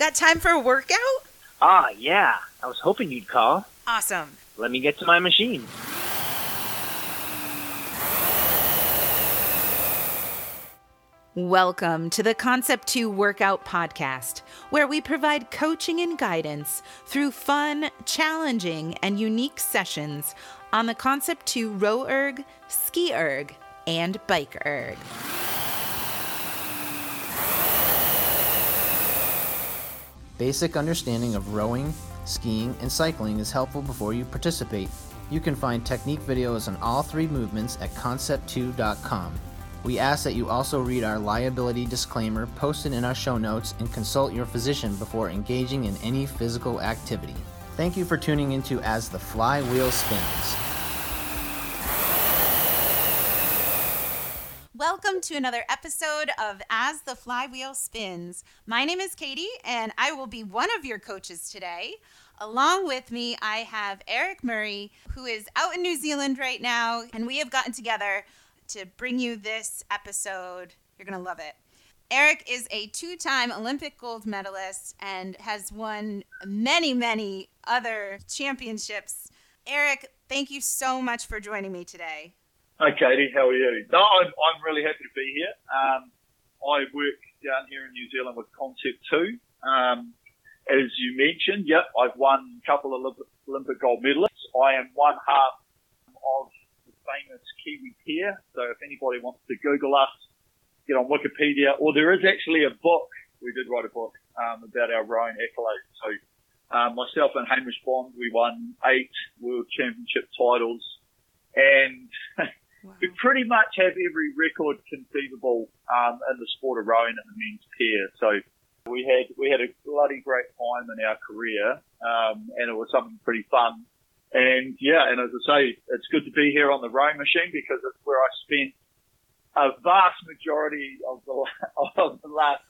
Got time for a workout? Ah, yeah. I was hoping you'd call. Awesome. Let me get to my machine. Welcome to the Concept 2 Workout Podcast, where we provide coaching and guidance through fun, challenging, and unique sessions on the Concept 2 row erg, ski erg, and bike erg. Basic understanding of rowing, skiing, and cycling is helpful before you participate. You can find technique videos on all three movements at concept2.com. We ask that you also read our liability disclaimer posted in our show notes and consult your physician before engaging in any physical activity. Thank you for tuning into As the Flywheel Spins. To another episode of As the Flywheel Spins. My name is Katie, and I will be one of your coaches today. Along with me, I have Eric Murray, who is out in New Zealand right now, and we have gotten together to bring you this episode. You're going to love it. Eric is a two time Olympic gold medalist and has won many, many other championships. Eric, thank you so much for joining me today. Hi, Katie. How are you? No, I'm, I'm really happy to be here. Um, I work down here in New Zealand with Concept 2. Um, as you mentioned, yep, I've won a couple of Olympic gold medalists. I am one half of the famous Kiwi pair. So if anybody wants to Google us, get on Wikipedia, or there is actually a book. We did write a book um, about our rowing accolades. So um, myself and Hamish Bond, we won eight World Championship titles, and wow. we pretty much have every record conceivable um, in the sport of rowing in the men's pair. So we had we had a bloody great time in our career, um, and it was something pretty fun. And yeah, and as I say, it's good to be here on the rowing machine because it's where I spent a vast majority of the, of the last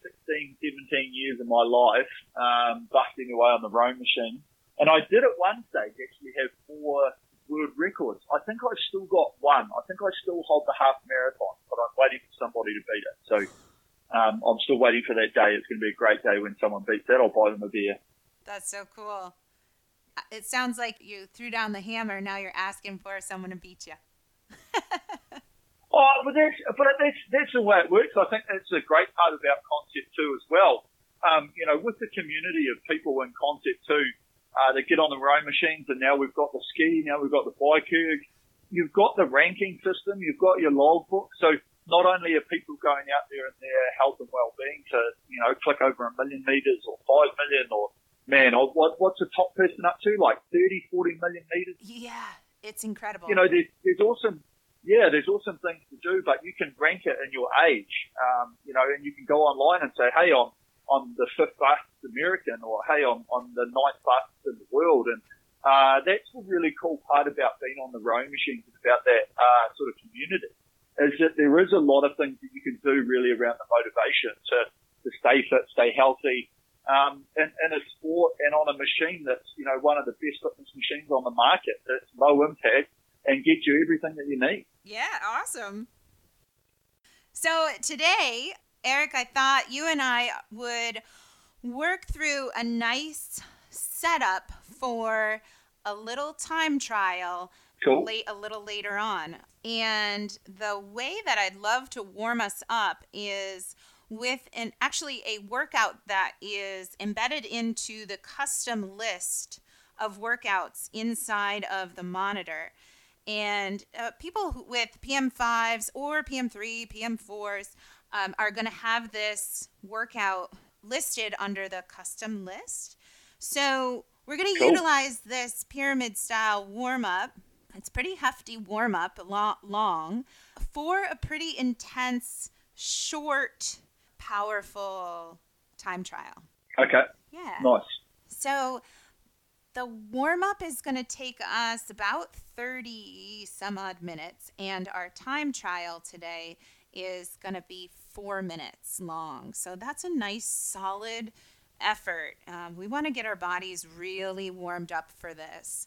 16, 17 years of my life, um, busting away on the rowing machine. And I did at one stage actually have four world records. I think I've still got one. I think I still hold the half marathon, but I'm waiting for somebody to beat it. So, um, I'm still waiting for that day. It's going to be a great day when someone beats that. I'll buy them a beer. That's so cool it sounds like you threw down the hammer. Now you're asking for someone to beat you. oh, but that's but that's that's the way it works. I think that's a great part of our Concept 2, as well. Um, you know, with the community of people in Concept Two uh, that get on the rowing machines, and now we've got the ski, now we've got the bike erg. You've got the ranking system, you've got your logbook. So not only are people going out there in their health and well-being to, you know, click over a million meters or five million or man, what, what's the top person up to? Like 30, 40 million meters? Yeah, it's incredible. You know, there's, there's awesome, yeah, there's awesome things to do, but you can rank it in your age, um, you know, and you can go online and say, hey, I'm, I'm the fifth fastest American, or hey, I'm, I'm the ninth fastest in the world. And, uh, that's the really cool part about being on the rowing machines, about that, uh, sort of community, is that there is a lot of things that you can do really around the motivation to, to stay fit, stay healthy, um, in, in a sport and on a machine that's, you know, one of the best fitness machines on the market. That's low impact and get you everything that you need. Yeah, awesome. So today, Eric, I thought you and I would work through a nice setup for a little time trial cool. late a little later on. And the way that I'd love to warm us up is with an actually a workout that is embedded into the custom list of workouts inside of the monitor. And uh, people with PM5s or PM3, PM4s um, are going to have this workout listed under the custom list. So we're going to cool. utilize this pyramid style warm up. It's pretty hefty warm up, long, for a pretty intense, short powerful time trial. Okay. Yeah. Nice. So the warm up is going to take us about 30 some odd minutes, and our time trial today is going to be four minutes long. So that's a nice, solid effort. Um, we want to get our bodies really warmed up for this.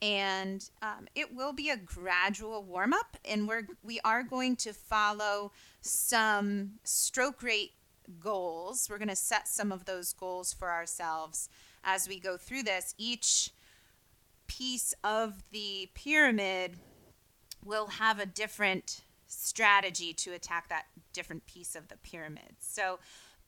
And um, it will be a gradual warm up, and we're we are going to follow some stroke rate goals. We're going to set some of those goals for ourselves as we go through this. Each piece of the pyramid will have a different strategy to attack that different piece of the pyramid. So,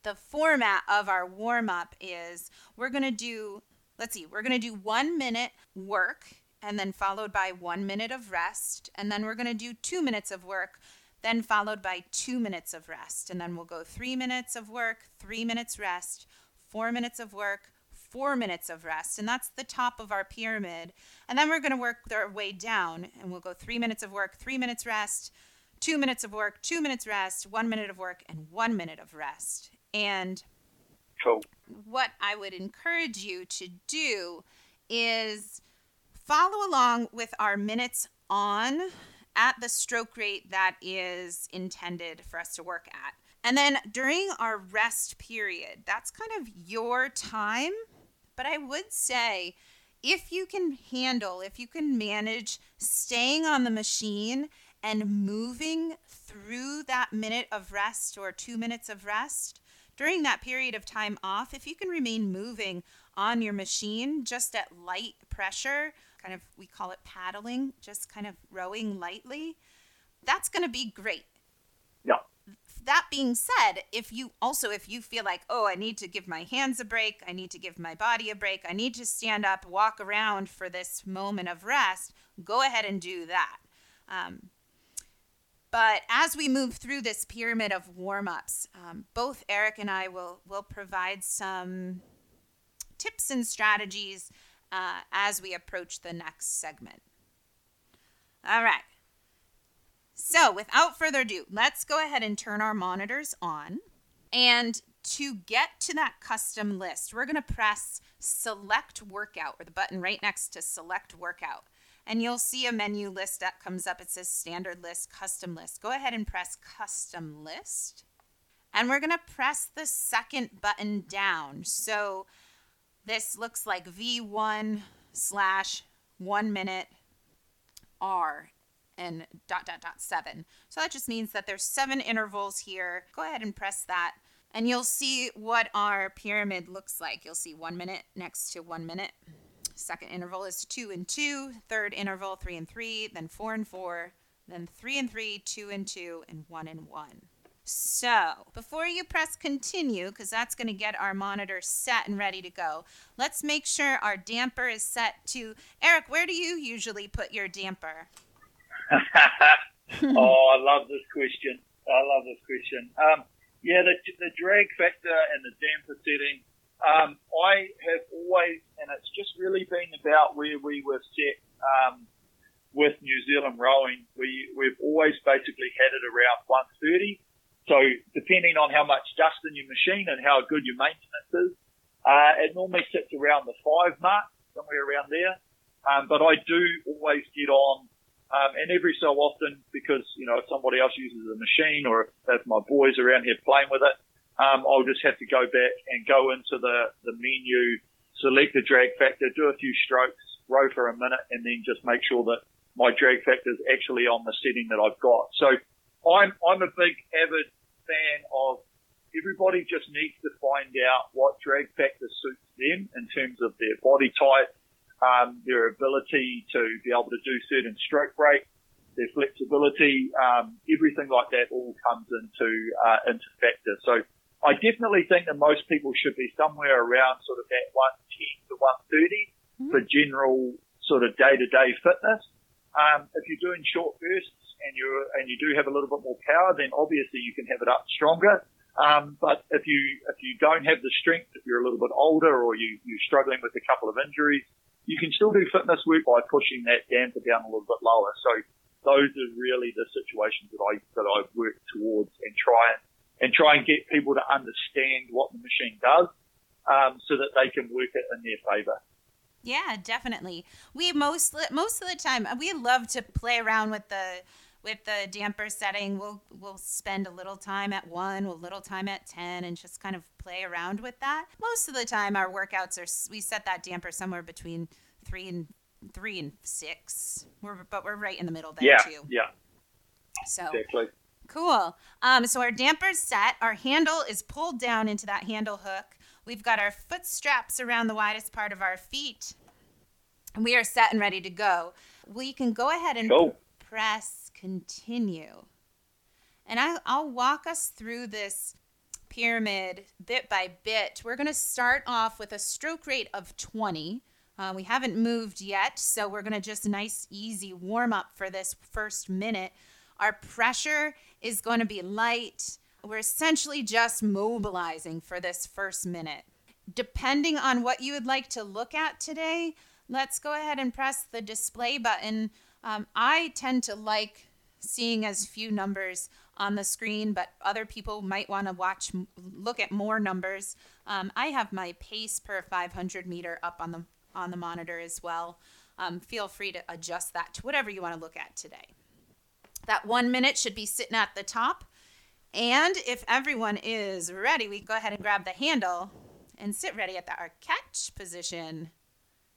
the format of our warm up is we're going to do, let's see, we're going to do one minute work and then followed by one minute of rest. And then we're going to do two minutes of work, then followed by two minutes of rest. And then we'll go three minutes of work, three minutes rest, four minutes of work, four minutes of rest. And that's the top of our pyramid. And then we're going to work our way down and we'll go three minutes of work, three minutes rest, two minutes of work, two minutes rest, one minute of work, and one minute of rest. And Cool. what I would encourage you to do is follow along with our minutes on at the stroke rate that is intended for us to work at. And then during our rest period, that's kind of your time. But I would say if you can handle, if you can manage staying on the machine and moving through that minute of rest or two minutes of rest, during that period of time off, if you can remain moving on your machine just at light pressure, kind of we call it paddling, just kind of rowing lightly, that's going to be great. Yeah. That being said, if you also if you feel like, "Oh, I need to give my hands a break, I need to give my body a break, I need to stand up, walk around for this moment of rest," go ahead and do that. Um, but as we move through this pyramid of warm ups, um, both Eric and I will, will provide some tips and strategies uh, as we approach the next segment. All right. So, without further ado, let's go ahead and turn our monitors on. And to get to that custom list, we're going to press Select Workout or the button right next to Select Workout and you'll see a menu list that comes up. It says standard list, custom list. Go ahead and press custom list. And we're going to press the second button down. So this looks like V1 slash one minute R and dot dot dot seven. So that just means that there's seven intervals here. Go ahead and press that and you'll see what our pyramid looks like. You'll see one minute next to one minute. Second interval is two and two. Third interval, three and three. Then four and four. Then three and three, two and two, and one and one. So, before you press continue, because that's going to get our monitor set and ready to go, let's make sure our damper is set to. Eric, where do you usually put your damper? oh, I love this question. I love this question. Um, yeah, the, the drag factor and the damper setting um, I have always, and it's just really been about where we were set um, with New Zealand rowing. We, we've always basically had it around 130. So depending on how much dust in your machine and how good your maintenance is, uh, it normally sits around the five mark, somewhere around there. Um, but I do always get on, um, and every so often, because you know if somebody else uses the machine or if, if my boys around here playing with it, um, I'll just have to go back and go into the, the menu, select the drag factor, do a few strokes, row for a minute, and then just make sure that my drag factor is actually on the setting that I've got. So I'm, I'm a big avid fan of everybody just needs to find out what drag factor suits them in terms of their body type, um, their ability to be able to do certain stroke rates, their flexibility, um, everything like that all comes into uh, into factor. So I definitely think that most people should be somewhere around sort of that 110 to 130 mm-hmm. for general sort of day to day fitness. Um, if you're doing short bursts and you and you do have a little bit more power, then obviously you can have it up stronger. Um, but if you if you don't have the strength, if you're a little bit older or you you're struggling with a couple of injuries, you can still do fitness work by pushing that damper down a little bit lower. So those are really the situations that I that I work towards and try and and try and get people to understand what the machine does um, so that they can work it in their favor. Yeah, definitely. We most most of the time we love to play around with the with the damper setting. We'll we'll spend a little time at one, a little time at ten, and just kind of play around with that. Most of the time, our workouts are we set that damper somewhere between three and three and six. We're but we're right in the middle there yeah, too. Yeah. So exactly Cool. Um, so our damper's set. Our handle is pulled down into that handle hook. We've got our foot straps around the widest part of our feet. And we are set and ready to go. We can go ahead and Cool. press continue. And I, I'll walk us through this pyramid bit by bit. We're going to start off with a stroke rate of 20. Uh, we haven't moved yet, so we're going to just nice, easy warm up for this first minute. Our pressure is going to be light. We're essentially just mobilizing for this first minute. Depending on what you would like to look at today, let's go ahead and press the display button. Um, I tend to like seeing as few numbers on the screen, but other people might want to watch, look at more numbers. Um, I have my pace per 500 meter up on the on the monitor as well. Um, feel free to adjust that to whatever you want to look at today. That one minute should be sitting at the top. And if everyone is ready, we go ahead and grab the handle and sit ready at the, our catch position.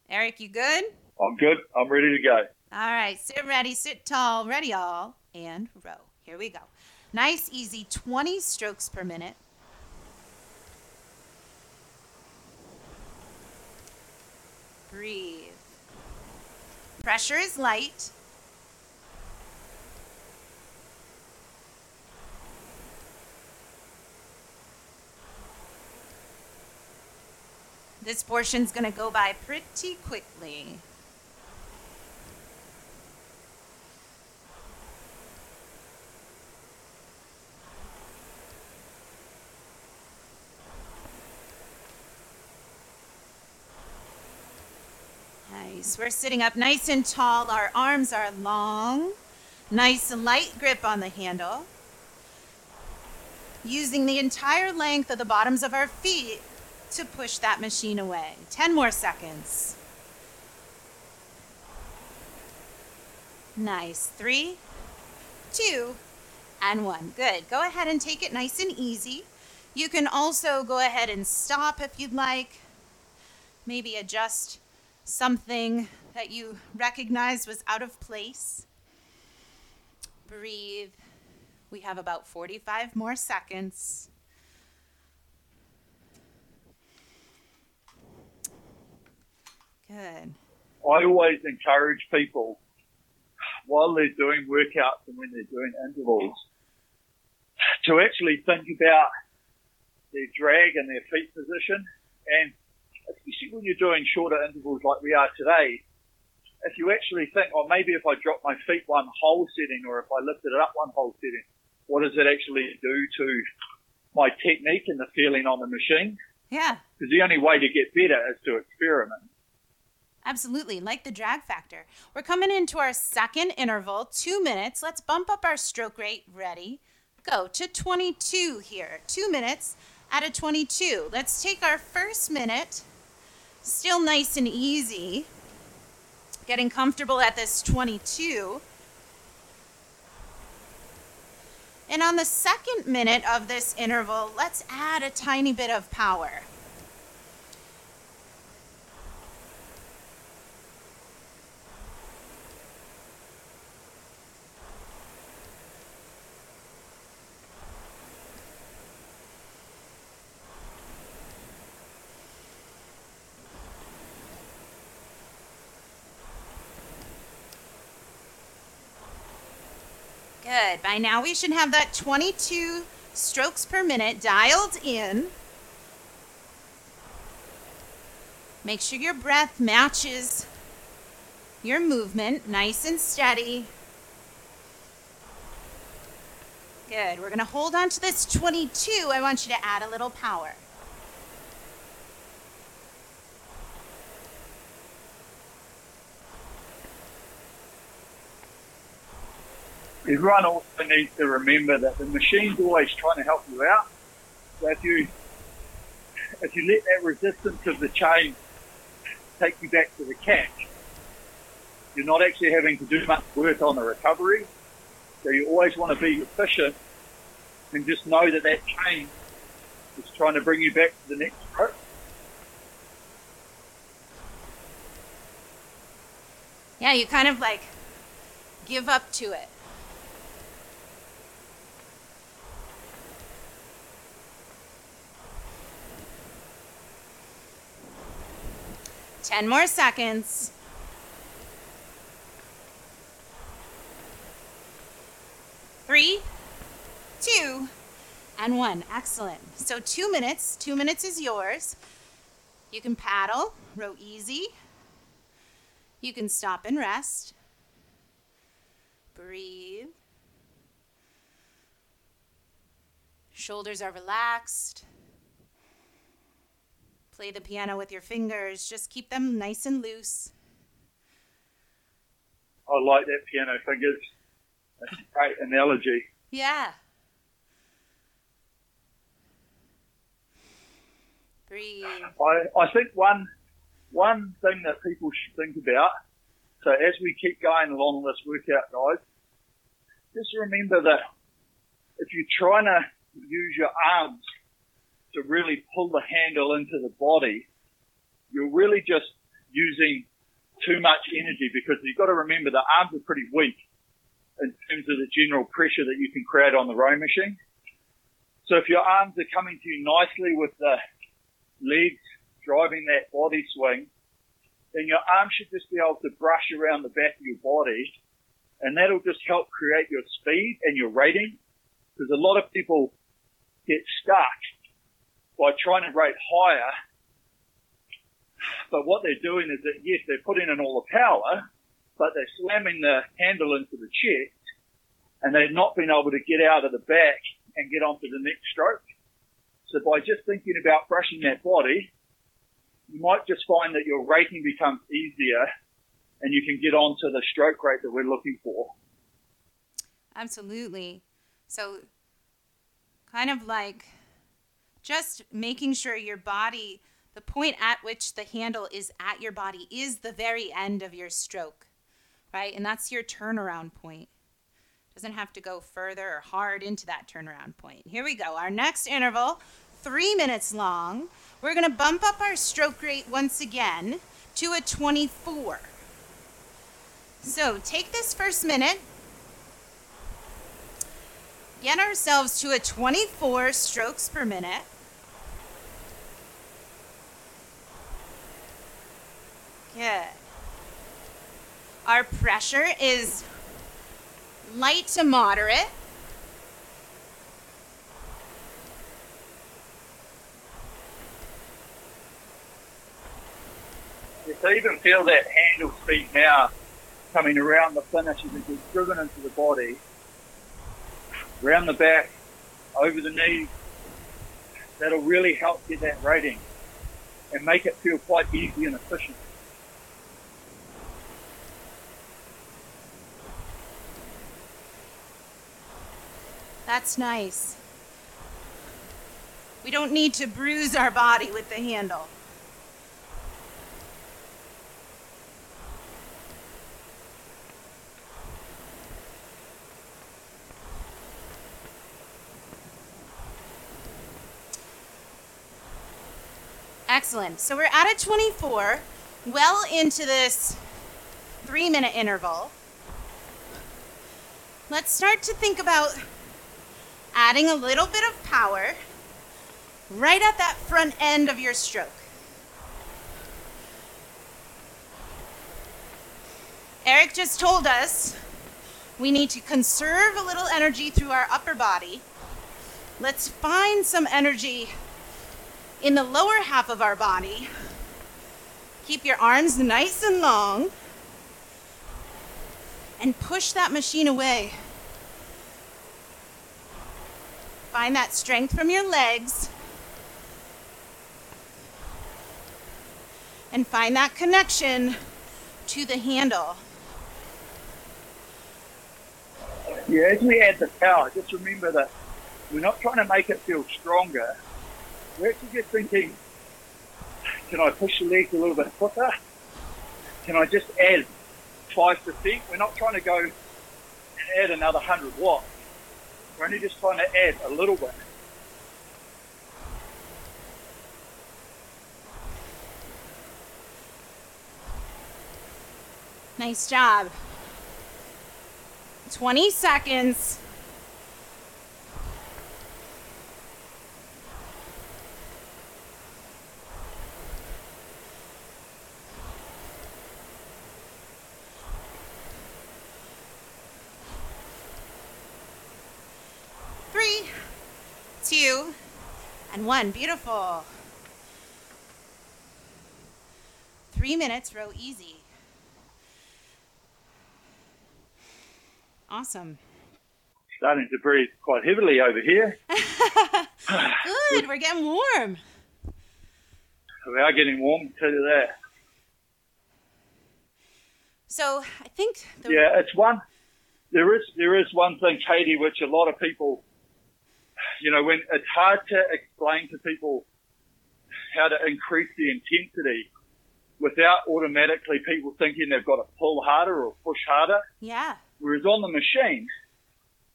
Eric, you good? I'm good. I'm ready to go. All right, sit ready, sit tall, ready all, and row. Here we go. Nice, easy 20 strokes per minute. Breathe. Pressure is light. This portion's going to go by pretty quickly. Nice. We're sitting up nice and tall. Our arms are long. Nice and light grip on the handle. Using the entire length of the bottoms of our feet to push that machine away. 10 more seconds. Nice. Three, two, and one. Good. Go ahead and take it nice and easy. You can also go ahead and stop if you'd like. Maybe adjust something that you recognize was out of place. Breathe. We have about 45 more seconds. Good. I always encourage people while they're doing workouts and when they're doing intervals to actually think about their drag and their feet position and especially when you're doing shorter intervals like we are today, if you actually think, oh, maybe if I drop my feet one whole setting or if I lifted it up one whole setting, what does it actually do to my technique and the feeling on the machine? Yeah, Because the only way to get better is to experiment. Absolutely. Like the drag factor. We're coming into our second interval, two minutes. Let's bump up our stroke rate. Ready? Go to 22 here. Two minutes at a 22. Let's take our first minute, still nice and easy, getting comfortable at this 22. And on the second minute of this interval, let's add a tiny bit of power. Good. By now we should have that 22 strokes per minute dialed in. Make sure your breath matches your movement, nice and steady. Good. We're going to hold on to this 22. I want you to add a little power. Everyone also needs to remember that the machine's always trying to help you out. So if you if you let that resistance of the chain take you back to the catch, you're not actually having to do much work on the recovery. So you always want to be efficient and just know that that chain is trying to bring you back to the next stroke. Yeah, you kind of like give up to it. 10 more seconds. Three, two, and one. Excellent. So two minutes. Two minutes is yours. You can paddle, row easy. You can stop and rest. Breathe. Shoulders are relaxed. Play the piano with your fingers. Just keep them nice and loose. I like that piano fingers. That's a great analogy. Yeah. Breathe. I, I think one one thing that people should think about. So as we keep going along this workout, guys, just remember that if you're trying to use your arms to really pull the handle into the body, you're really just using too much energy because you've got to remember the arms are pretty weak in terms of the general pressure that you can create on the rowing machine. So if your arms are coming to you nicely with the legs driving that body swing, then your arms should just be able to brush around the back of your body and that'll just help create your speed and your rating because a lot of people get stuck by trying to rate higher. But what they're doing is that yes, they're putting in all the power, but they're slamming the handle into the chest and they've not been able to get out of the back and get onto the next stroke. So by just thinking about brushing that body, you might just find that your rating becomes easier and you can get on to the stroke rate that we're looking for. Absolutely. So, kind of like just making sure your body, the point at which the handle is at your body, is the very end of your stroke, right? And that's your turnaround point. Doesn't have to go further or hard into that turnaround point. Here we go. Our next interval, three minutes long. We're going to bump up our stroke rate once again to a 24. So take this first minute, get ourselves to a 24 strokes per minute. Good. Our pressure is light to moderate. You can even feel that handle speed now coming around the finish as it gets driven into the body, around the back, over the knee. That'll really help get that rating and make it feel quite easy and efficient. That's nice. We don't need to bruise our body with the handle. Excellent. So we're at a 24, well into this three minute interval. Let's start to think about adding a little bit of power right at that front end of your stroke. Eric just told us we need to conserve a little energy through our upper body. Let's find some energy in the lower half of our body. Keep your arms nice and long and push that machine away. Find that strength from your legs. And find that connection to the handle. Yeah, as we add the power, just remember that we're not trying to make it feel stronger. We're actually just thinking, can I push the legs a little bit quicker? Can I just add 5%? We're not trying to go add another 100 watts. We're only just trying to add a little bit. Nice job. 20 seconds. Two, and one. Beautiful. Three minutes, row easy. Awesome. Starting to breathe quite heavily over here. Good, we're getting warm. We are getting warm, tell you that. So I think the Yeah, it's one. There is there is one thing, Katie, which a lot of people, you know, when it's hard to explain to people how to increase the intensity without automatically people thinking they've got to pull harder or push harder. yeah, Whereas on the machine,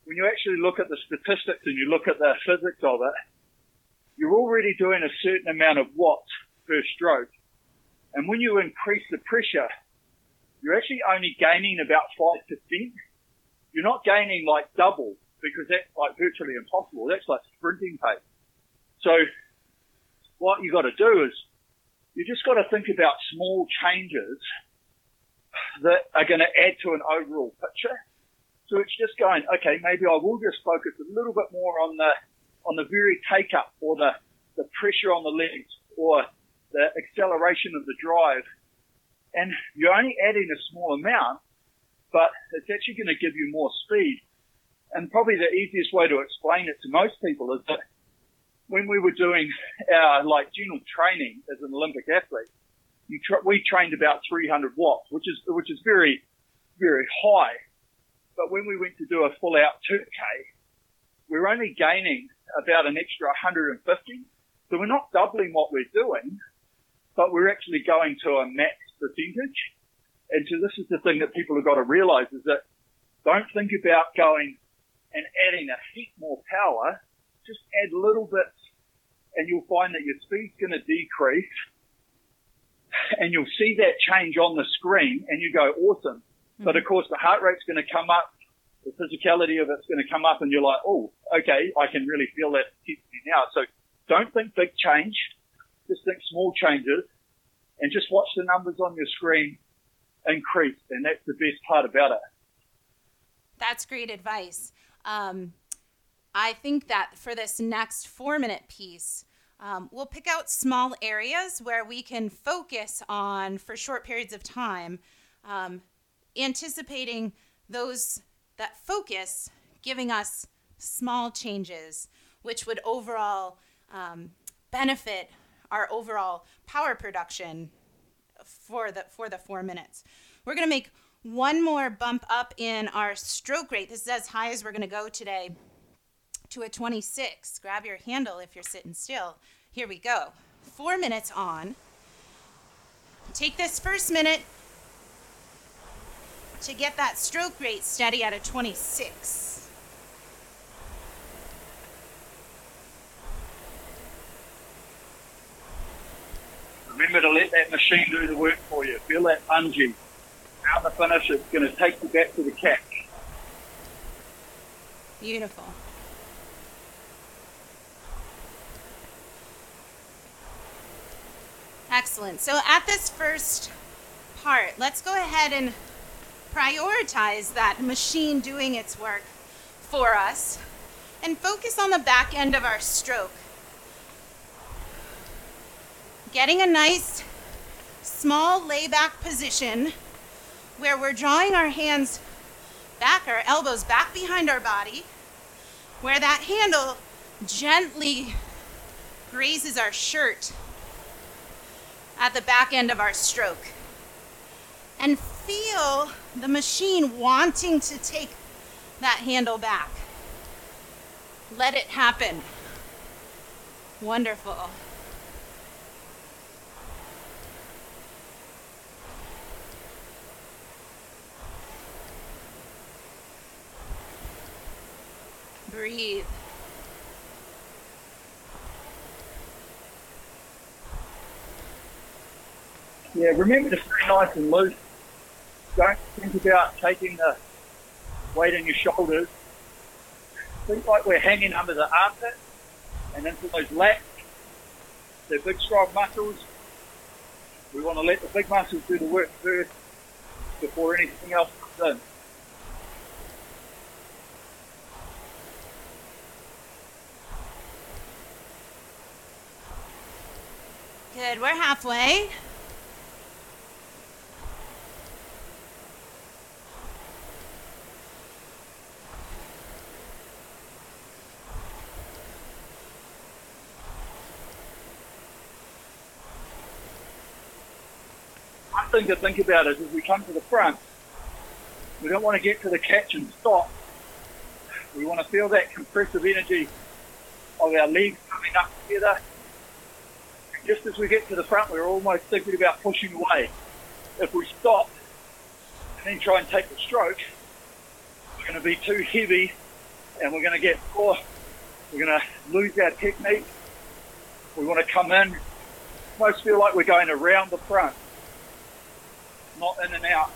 when you actually look at the statistics and you look at the physics of it, you're already doing a certain amount of watts per stroke. And when you increase the pressure, you're actually only gaining about 5%. You're not gaining like double because that's like virtually impossible. That's like sprinting pace. So what you got to do is you just got to think about small changes that are going to add to an overall picture. So it's just going, okay, maybe I will just focus a little bit more on the on the very take up or the, the pressure on the legs or the acceleration of the drive. And you're only adding a small amount, but it's actually going to give you more speed. And probably the easiest way to explain it to most people is that when we were doing our like general training as an Olympic athlete, tra- we trained about 300 watts, which is which is very very high. But when we went to do a full out 2K, we were only gaining about an extra 150. So we're not doubling what we're doing, but we're actually going to a max percentage. And so this is the thing that people have got to realize is that don't think about going and adding a heap more power. Just add little bits and you'll find that your speed's going to decrease and you'll see that change on the screen and you go, awesome. Hmm. But of course the heart rate's going to come up, the physicality of it's going to come up and you're like, oh, okay, I can really feel that intensity now. So don't think big change. Just think small changes and just watch the numbers on your screen increase. And that's the best part about it. that's great advice. Um, I think that for this next four minute piece, um, we'll pick out small areas where we can focus on for short periods of time, um, anticipating those that focus giving us small changes, which would overall um, benefit our overall power production for the for the four minutes. We're gonna make one more bump up in our stroke rate. This is as high as we're gonna go today to a 26. Grab your handle if you're sitting still. Here we go. Four minutes on. Take this first minute to get that stroke rate steady at a 26. Remember to let that machine do the work for you. Feel that bungee. Out the finish, it's going to take you back to the catch. Beautiful. Excellent. So at this first part, let's go ahead and prioritize that machine doing its work for us and focus on the back end of our stroke. Getting a nice small layback position where we're drawing our hands back, our elbows back behind our body, where that handle gently grazes our shirt at the back end of our stroke. And feel the machine wanting to take that handle back. Let it happen. Wonderful. Breathe. Yeah, remember to stay nice and loose. Don't think about taking the weight on your shoulders. Think like we're hanging under the armpit and into those lats. They're big, strong muscles. We want to let the big muscles do the work first before anything else comes in. Good. We're halfway. Thing to think about is as we come to the front, we don't want to get to the catch and stop. We want to feel that compressive energy of our legs coming up together. Just as we get to the front, we're almost thinking about pushing away. If we stop and then try and take the stroke, we're going to be too heavy and we're going to get poor. We're going to lose our technique. We want to come in, almost feel like we're going around the front, not in and out.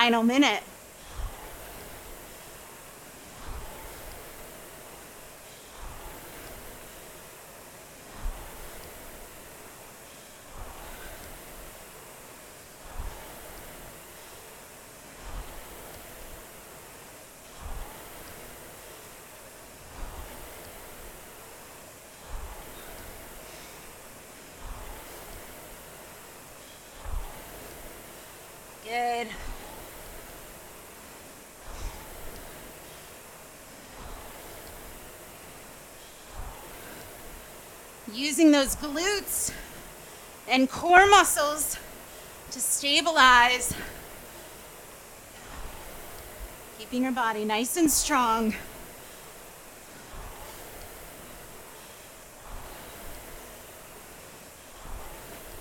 Final minute. Good. Using those glutes and core muscles to stabilize. Keeping your body nice and strong.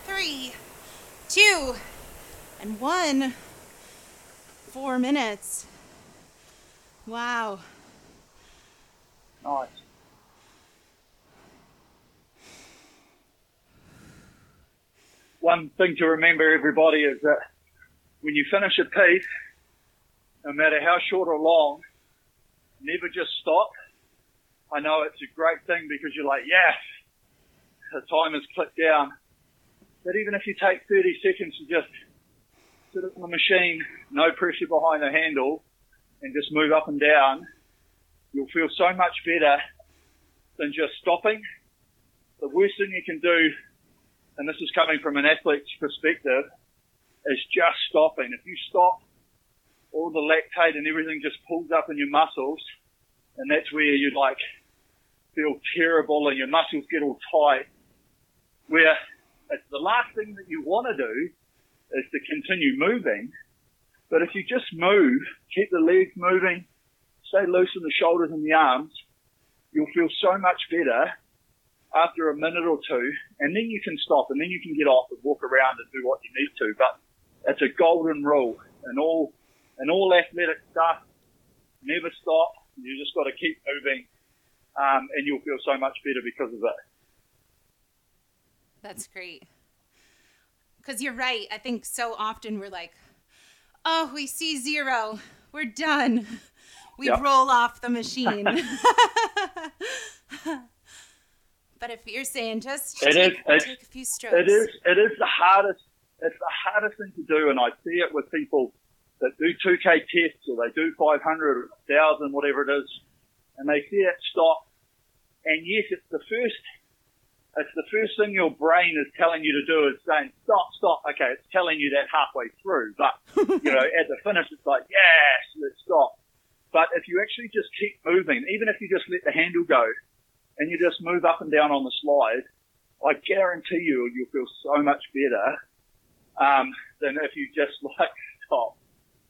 Three, two, and one. Four minutes. Wow. Nice. One thing to remember, everybody, is that when you finish a piece, no matter how short or long, never just stop. I know it's a great thing because you're like, yes, the time has clicked down. But even if you take 30 seconds to just sit on the machine, no pressure behind the handle, and just move up and down, you'll feel so much better than just stopping. The worst thing you can do, and this is coming from an athlete's perspective, is just stopping. If you stop, all the lactate and everything just pulls up in your muscles, and that's where you like feel terrible and your muscles get all tight. Where it's the last thing that you want to do is to continue moving. But if you just move, keep the legs moving, stay loose in the shoulders and the arms, you'll feel so much better after a minute or two, and then you can stop, and then you can get off and walk around and do what you need to. But it's a golden rule, and all and all athletic stuff. Never stop. You just got to keep moving, um, and you'll feel so much better because of it. That's great. Because you're right. I think so often we're like, oh, we see zero. We're done. We Yep. roll off the machine. but if you're saying just It take, is- it's- take a few strokes. It is. It is the hardest. It's the hardest thing to do, and I see it with people that do 2K tests or they do 500, 1,000, whatever it is, and they see it stop. And yes, it's the first. It's the first thing your brain is telling you to do is saying stop, stop. Okay, it's telling you that halfway through, but you know at the finish it's like yes, let's stop. But if you actually just keep moving, even if you just let the handle go, and you just move up and down on the slide, I guarantee you you'll feel so much better um, than if you just like stop.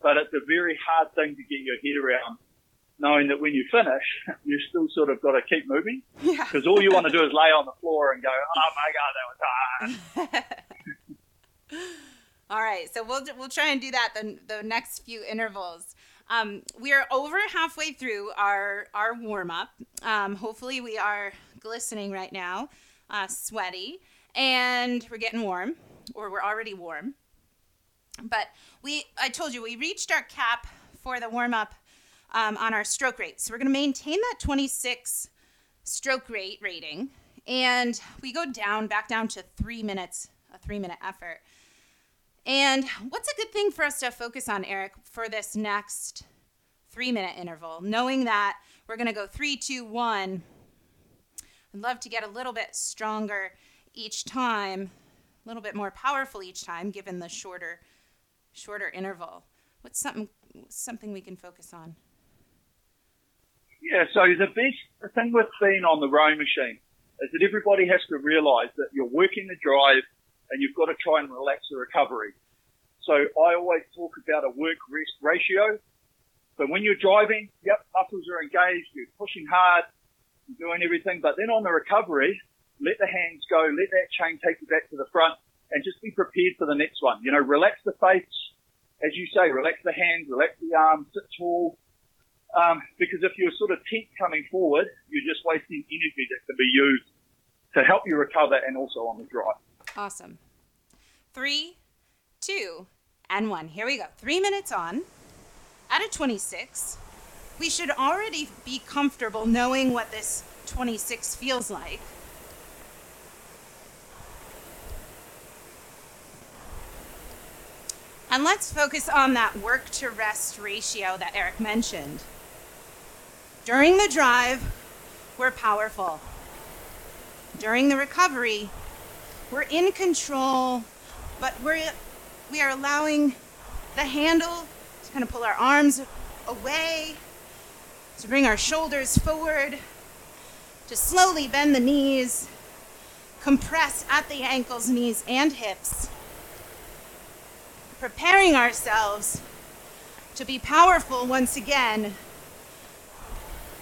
But it's a very hard thing to get your head around, knowing that when you finish, you still sort of got to keep moving Yeah. because all you want to do is lay on the floor and go, "Oh my god, that was hard." All right, so we'll we'll try and do that the the next few intervals. Um, we are over halfway through our our warm up. Um, hopefully, we are glistening right now, uh, sweaty, and we're getting warm, or we're already warm. But we, I told you, we reached our cap for the warm up um, on our stroke rate. So we're going to maintain that 26 stroke rate rating, and we go down back down to three minutes, a three minute effort. And what's a good thing for us to focus on, Eric, for this next three minute interval, knowing that we're going to go three, two, one. I'd love to get a little bit stronger each time, a little bit more powerful each time, given the shorter, shorter interval. What's something something we can focus on? Yeah, so the best the thing with being on the row machine is that everybody has to realise that you're working the drive and you've got to try and relax the recovery. So I always talk about a work rest ratio. So when you're driving, yep, muscles are engaged, you're pushing hard, you're doing everything, but then on the recovery, let the hands go, let that chain take you back to the front and just be prepared for the next one. You know, relax the face, as you say, relax the hands, relax the arms, sit tall. Um, because if you're sort of tense coming forward, you're just wasting energy that can be used to help you recover and also on the drive. Awesome. Three, two, and one. Here we go. Three minutes on. At a 26, we should already be comfortable knowing what this 26 feels like. And let's focus on that work to rest ratio that Eric mentioned. During the drive, we're powerful. During the recovery, we're in control, but we're we are allowing the handle to kind of pull our arms away, to bring our shoulders forward, to slowly bend the knees, compress at the ankles, knees, and hips, preparing ourselves to be powerful once again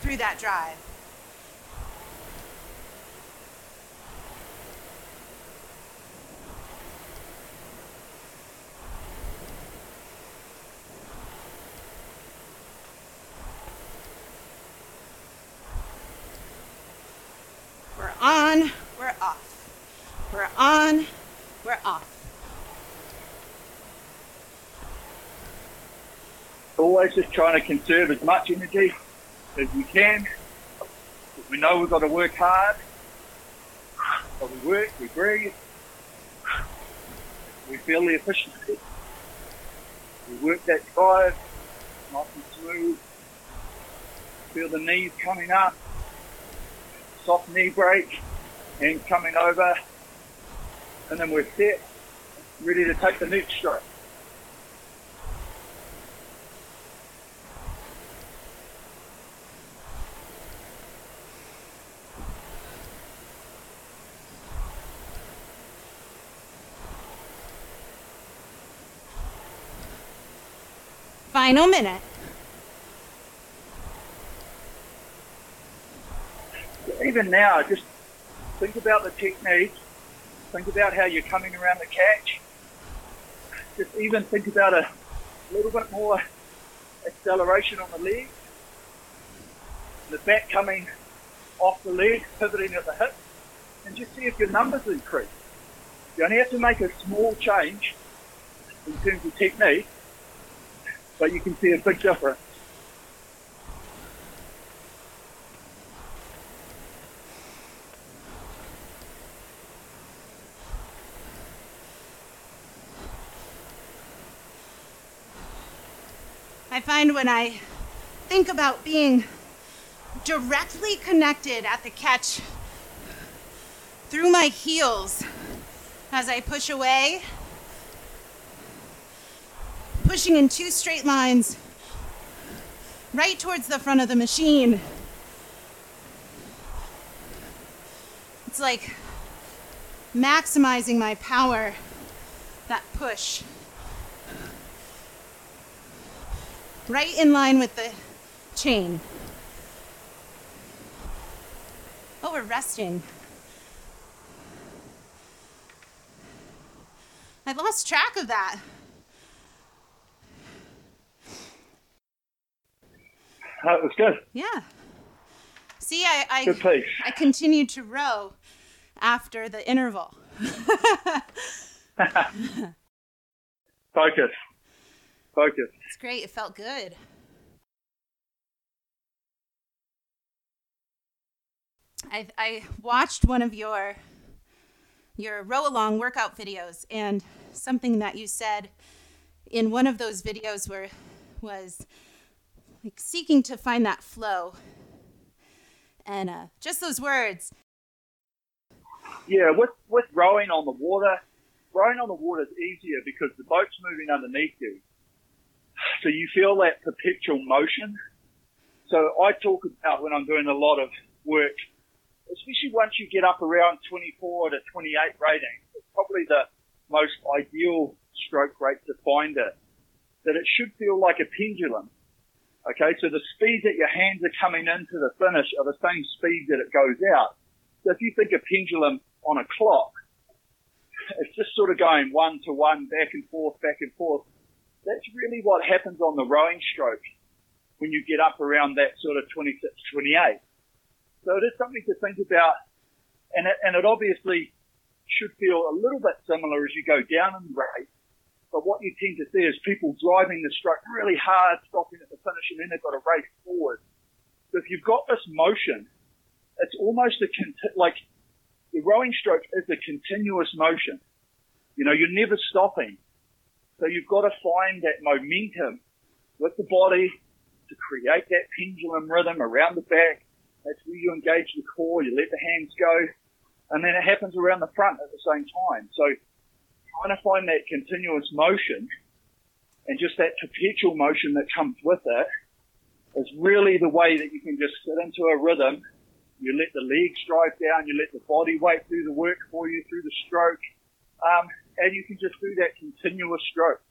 through that drive. On, we're off. We're on, we're off. Always just trying to conserve as much energy as we can. We know we've got to work hard. But we work, we breathe. We feel the efficiency. We work that drive nice and smooth. Feel the knees coming up soft knee break and coming over. And then we're set, ready to take the next stroke. Final minute. Even now, just think about the technique. Think about how you're coming around the catch. Just even think about a little bit more acceleration on the leg. The back coming off the leg, pivoting at the hip, and just see if your numbers increase. You only have to make a small change in terms of technique, but you can see a big difference. I find when I think about being directly connected at the catch through my heels as I push away, pushing in two straight lines right towards the front of the machine. It's like maximizing my power, that push. Right in line with the chain. Oh, we're resting. I lost track of that. Uh, that was good. Yeah. See, I I. I continued to row after the interval. Focus focus. It's great. It felt good. I I watched one of your your row along workout videos and something that you said in one of those videos were was like seeking to find that flow and uh, just those words Yeah, with with rowing on the water, rowing on the water is easier because the boat's moving underneath you, so you feel that perpetual motion. So I talk about when I'm doing a lot of work, especially once you get up around 24 to 28 rating, it's probably the most ideal stroke rate to find it. That it should feel like a pendulum. Okay, so the speed that your hands are coming into the finish are the same speed that it goes out. So if you think a pendulum on a clock, it's just sort of going one to one, back and forth, back and forth. That's really what happens on the rowing stroke when you get up around that sort of 26, 28. So it is something to think about, and it, and it obviously should feel a little bit similar as you go down in the race. But what you tend to see is people driving the stroke really hard, stopping at the finish, and then they've got to race forward. So if you've got this motion, it's almost a conti- like the rowing stroke is a continuous motion. You know, you're never stopping. So you've got to find that momentum with the body to create that pendulum rhythm around the back. That's where you engage the core, you let the hands go, and then it happens around the front at the same time. So trying to find that continuous motion and just that perpetual motion that comes with it is really the way that you can just sit into a rhythm. You let the legs drive down, you let the body weight do the work for you through the stroke, um, and you can just do that continuous stroke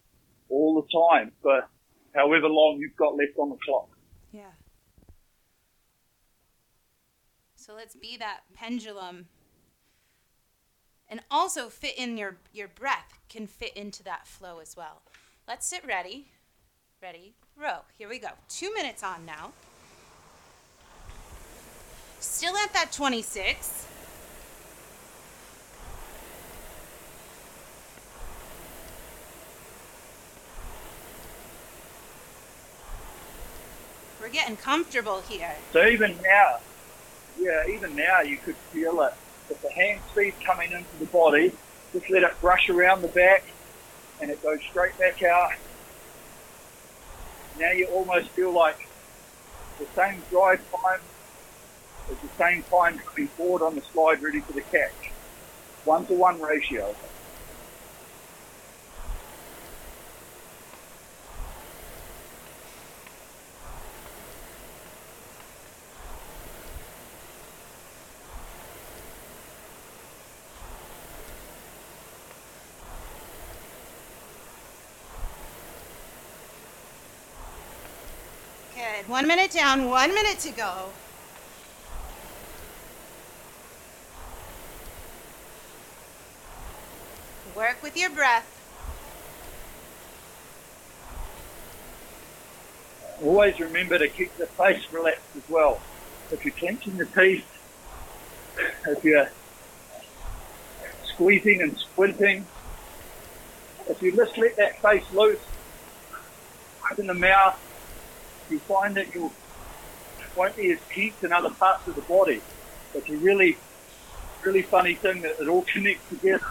all the time for however long you've got left on the clock. Yeah. So let's be that pendulum. And also fit in your your breath can fit into that flow as well. Let's sit ready. Ready? Row. Here we go. 2 minutes on now. Still at that 26. We're getting comfortable here. So even now, yeah, even now you could feel it. If the hand speed coming into the body, just let it brush around the back and it goes straight back out. Now you almost feel like the same drive time is the same time coming forward on the slide ready for the catch. One to one ratio. Good. One minute down, one minute to go. Work with your breath. Always remember to keep the face relaxed as well. If you're clenching the teeth, if you're squeezing and squinting, if you just let that face loose, open the mouth, you find that you won't be as tense in other parts of the body. It's a really, really funny thing that it all connects together.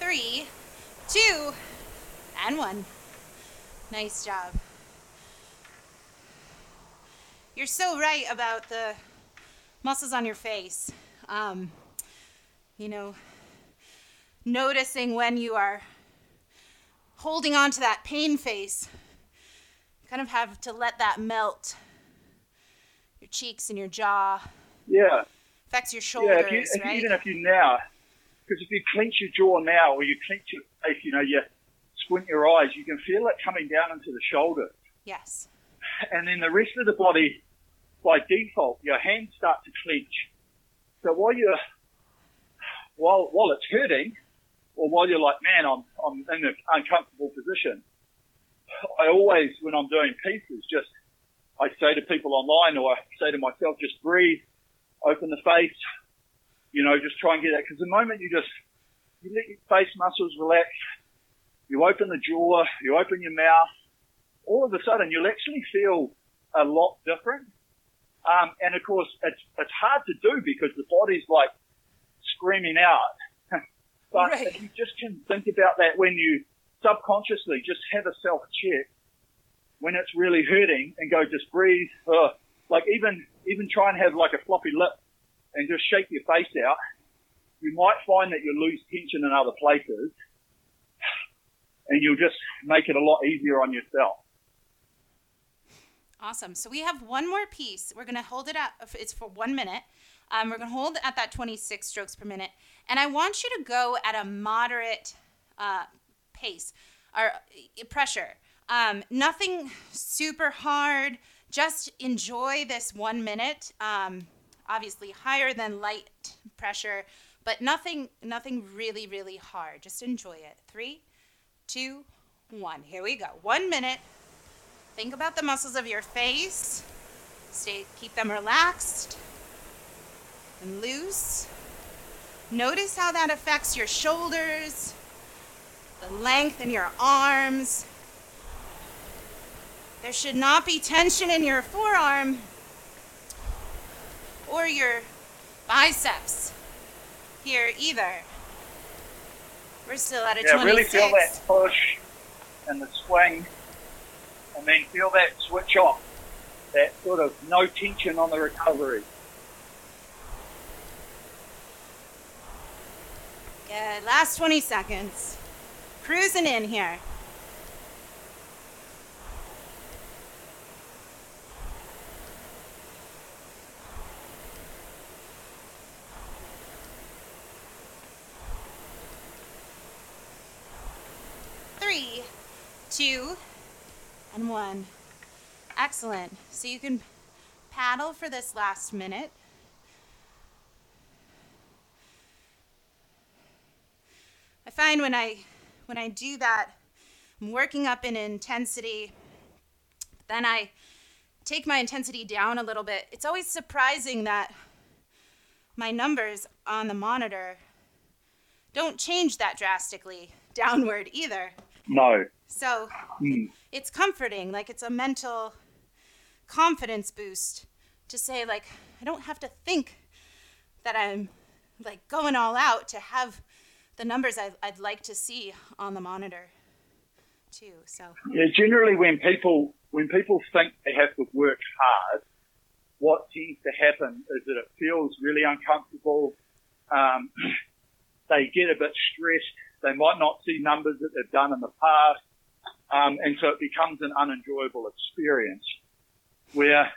Three, two, and one. Nice job. You're so right about the muscles on your face. Um, you know, noticing when you are holding on to that pain face, kind of have to let that melt. Your cheeks and your jaw Yeah. affects your Yeah, shoulders, if you, if, right? even if you now, because if you clench your jaw now or you clench your face, you know, you squint your eyes, you can feel it coming down into the shoulder. yes. And then the rest of the body, by default, your hands start to clench. So while you're, while, while it's hurting, or while you're like, man, I'm, I'm in an uncomfortable position, I always, when I'm doing pieces, just, I say to people online or I say to myself, just breathe. open the face. You know, just try and get that because the moment you just you let your face muscles relax, you open the jaw, you open your mouth, all of a sudden you'll actually feel a lot different. Um, and of course, it's it's hard to do because the body's like screaming out. but Right. if you just can think about that when you subconsciously just have a self check when it's really hurting and go just breathe. Uh, like even even try and have like a floppy lip and just shake your face out. You might find that you lose tension in other places, and you'll just make it a lot easier on yourself. Awesome. So we have one more piece. We're going to hold it up. it's for one minute. Um, we're going to hold at that 26 strokes per minute. And I want you to go at a moderate uh, pace or uh, pressure. Um, nothing super hard. Just enjoy this one minute. Um, obviously higher than light pressure, but nothing, nothing really, really hard. Just enjoy it. Three, two, one. Here we go. One minute. Think about the muscles of your face. Stay, keep them relaxed and loose. Notice how that affects your shoulders, the length in your arms. There should not be tension in your forearm or your biceps here either. We're still at a Yeah, 26. really feel that push and the swing, and then feel that switch off. That sort of no tension on the recovery. Good. Last 20 seconds. Cruising in here. Three, two, and one. Excellent. So you can paddle for this last minute. I find when I when I do that, I'm working up in intensity. Then I take my intensity down a little bit. It's always surprising that my numbers on the monitor don't change that drastically downward either. No. So Hmm. it's comforting, like it's a mental confidence boost to say like I don't have to think that I'm like going all out to have the numbers I'd, I'd like to see on the monitor too. So Yeah, generally when people when people think they have to work hard, what tends to happen is that it feels really uncomfortable. Um, they get a bit stressed. They might not see numbers that they've done in the past, um, and so it becomes an unenjoyable experience. Where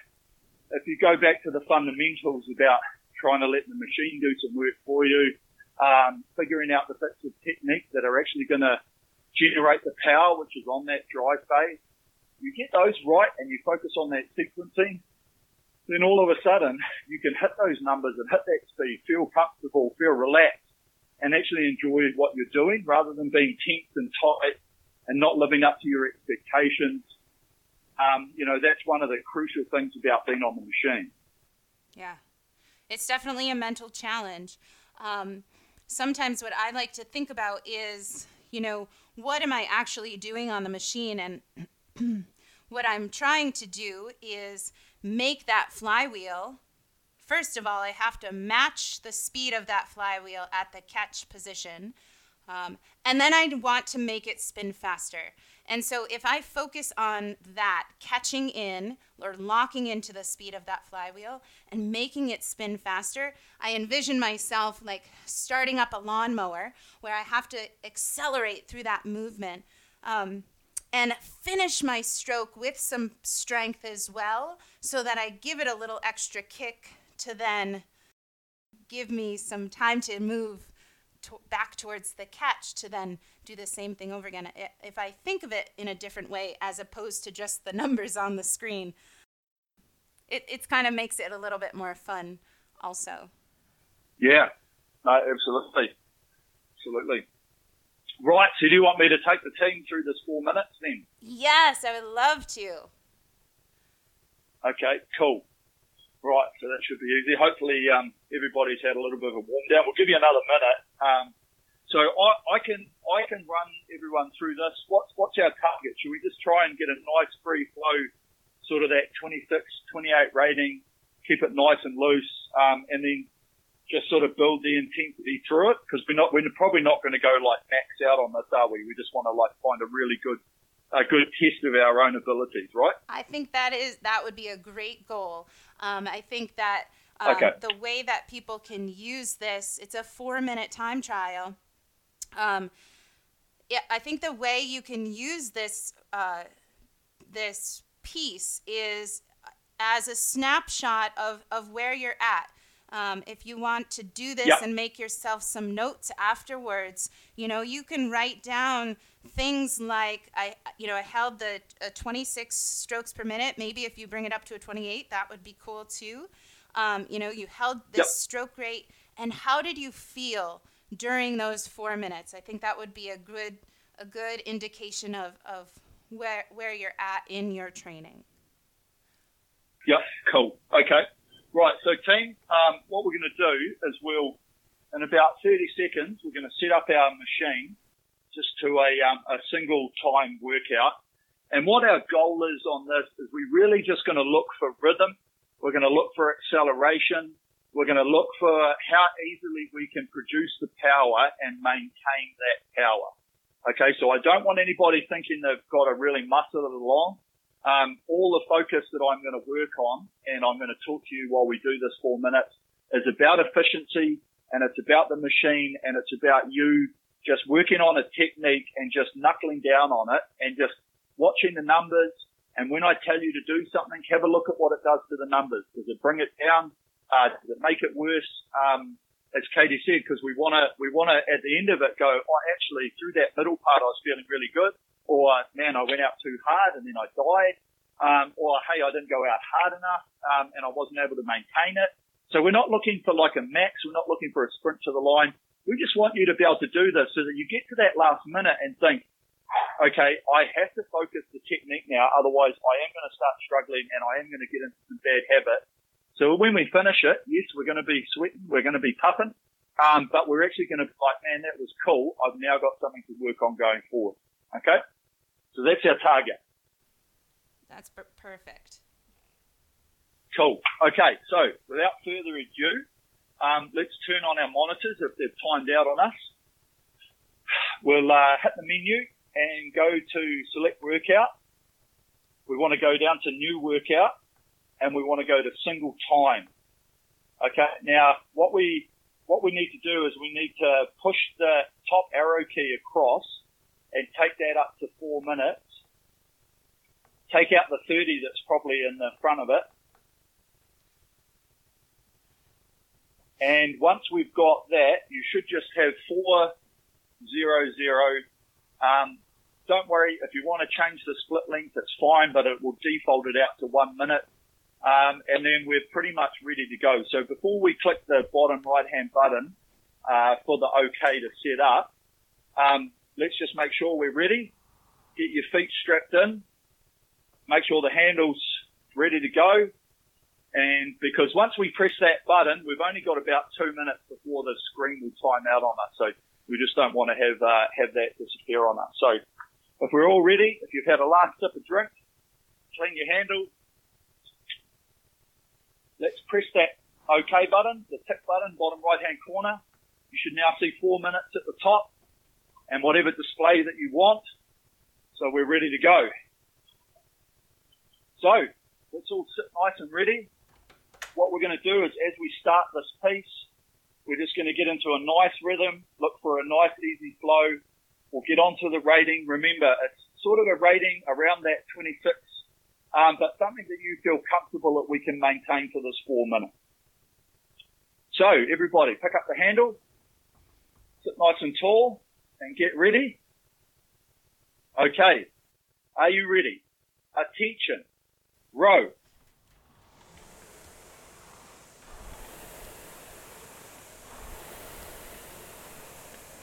if you go back to the fundamentals about trying to let the machine do some work for you, um, figuring out the bits of technique that are actually going to generate the power which is on that drive phase. You get those right and you focus on that sequencing, then all of a sudden you can hit those numbers and hit that speed, feel comfortable, feel relaxed, and actually enjoy what you're doing rather than being tense and tight and not living up to your expectations. Um, you know, that's one of the crucial things about being on the machine. yeah, it's definitely a mental challenge. Um, sometimes what I like to think about is, you know, what am I actually doing on the machine? And what I'm trying to do is make that flywheel. First of all, I have to match the speed of that flywheel at the catch position. Um, and then I want to make it spin faster. And so if I focus on that, catching in or locking into the speed of that flywheel and making it spin faster, I envision myself like starting up a lawnmower where I have to accelerate through that movement. Um, and finish my stroke with some strength as well so that I give it a little extra kick to then give me some time to move to- back towards the catch to then do the same thing over again. If I think of it in a different way as opposed to just the numbers on the screen, it it's kind of makes it a little bit more fun also. Yeah, no, absolutely, absolutely. Right, so do you want me to take the team through this four minutes then? Yes, I would love to. Okay, cool. Right, so that should be easy. Hopefully, um, everybody's had a little bit of a warm down. We'll give you another minute. Um, so I, I can I can run everyone through this. What's what's our target? Should we just try and get a nice free flow, sort of that 26, 28 rating, keep it nice and loose, um, and then just sort of build the intensity through it? Because we're not we're probably not going to go like max out on this, are we? We just want to like find a really good a good test of our own abilities, right? I think that is that would be a great goal. Um, I think that um, okay. the way that people can use this, it's a four-minute time trial. Um, yeah, I think the way you can use this uh, this piece is as a snapshot of, of where you're at. Um, if you want to do this yep. and make yourself some notes afterwards, you know, you can write down things like I, you know, I held the 26 strokes per minute. Maybe if you bring it up to a 28, that would be cool too. Um, you know, you held this yep. stroke rate, and how did you feel during those four minutes? I think that would be a good a good indication of, of where where you're at in your training. Yep, cool. Okay. Right, so team, um, what we're going to do is we'll, in about 30 seconds, we're going to set up our machine just to a, um, a single time workout. And what our goal is on this is we're really just going to look for rhythm. We're going to look for acceleration. We're going to look for how easily we can produce the power and maintain that power. Okay, so I don't want anybody thinking they've got to really muscle it along. Um, all the focus that I'm going to work on, and I'm going to talk to you while we do this four minutes, is about efficiency, and it's about the machine, and it's about you just working on a technique and just knuckling down on it, and just watching the numbers. And when I tell you to do something, have a look at what it does to the numbers. Does it bring it down? Uh, does it make it worse? Um, as Katie said, because we want to, we want to at the end of it go, oh, actually through that middle part, I was feeling really good or man, I went out too hard and then I died, um, or hey, I didn't go out hard enough um, and I wasn't able to maintain it. So we're not looking for like a max. We're not looking for a sprint to the line. We just want you to be able to do this so that you get to that last minute and think, okay, I have to focus the technique now. Otherwise, I am going to start struggling and I am going to get into some bad habit. So when we finish it, yes, we're going to be sweating. We're going to be puffing. Um, but we're actually going to be like, man, that was cool. I've now got something to work on going forward. Okay. So that's our target. That's per- perfect. Cool. Okay, so without further ado, um, let's turn on our monitors if they've timed out on us. We'll uh, hit the menu and go to select workout. We want to go down to new workout and we want to go to single time. Okay, now what we what we need to do is we need to push the top arrow key across and take that up to four minutes. Take out the 30 that's probably in the front of it. And once we've got that, you should just have four zero zero. Um, don't worry if you want to change the split length, it's fine, but it will default it out to one minute. Um, and then we're pretty much ready to go. So before we click the bottom right hand button uh, for the OK to set up, um, let's just make sure we're ready. Get your feet strapped in. Make sure the handle's ready to go. And because once we press that button, we've only got about two minutes before the screen will time out on us. So we just don't want to have, uh, have that disappear on us. So if we're all ready, if you've had a last sip of drink, clean your handle. Let's press that OK button, the tick button, bottom right hand corner. You should now see four minutes at the top and whatever display that you want. So we're ready to go. So let's all sit nice and ready. What we're going to do is as we start this piece, we're just going to get into a nice rhythm, look for a nice easy flow. We'll get onto the rating. Remember, it's sort of a rating around that 26, um, but something that you feel comfortable that we can maintain for this four minutes. So everybody pick up the handle, sit nice and tall, and get ready. Okay. Are you ready? Attention. Row.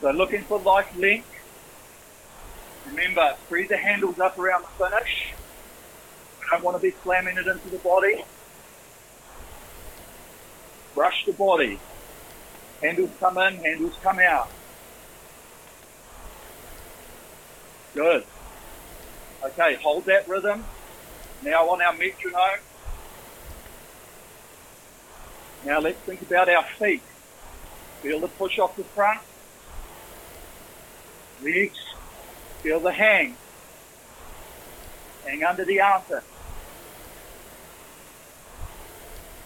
So looking for life link. Remember, spread the handles up around the finish. don't want to be slamming it into the body. Brush the body. Handles come in, handles come out. Good. Okay, hold that rhythm. Now on our metronome. Now let's think about our feet. Feel the push off the front. Legs. Feel the hang. Hang under the armpit.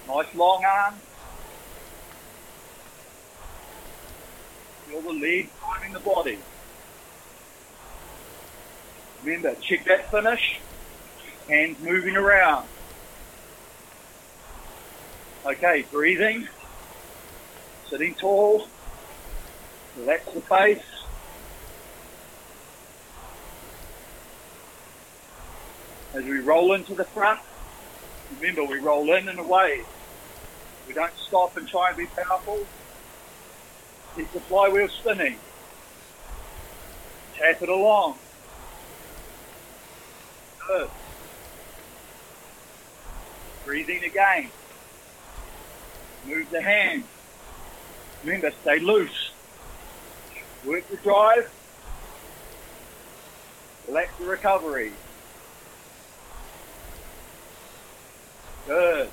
Nice long arm. Feel the lead driving the body. Remember, check that finish. Hands moving around. Okay, breathing. Sitting tall. Relax the face. As we roll into the front, remember we roll in and away. We don't stop and try and be powerful. Keep the flywheel spinning. Tap it along. Good. Breathing again. Move the hands. Remember, stay loose. Work the drive. Relax the recovery. Good.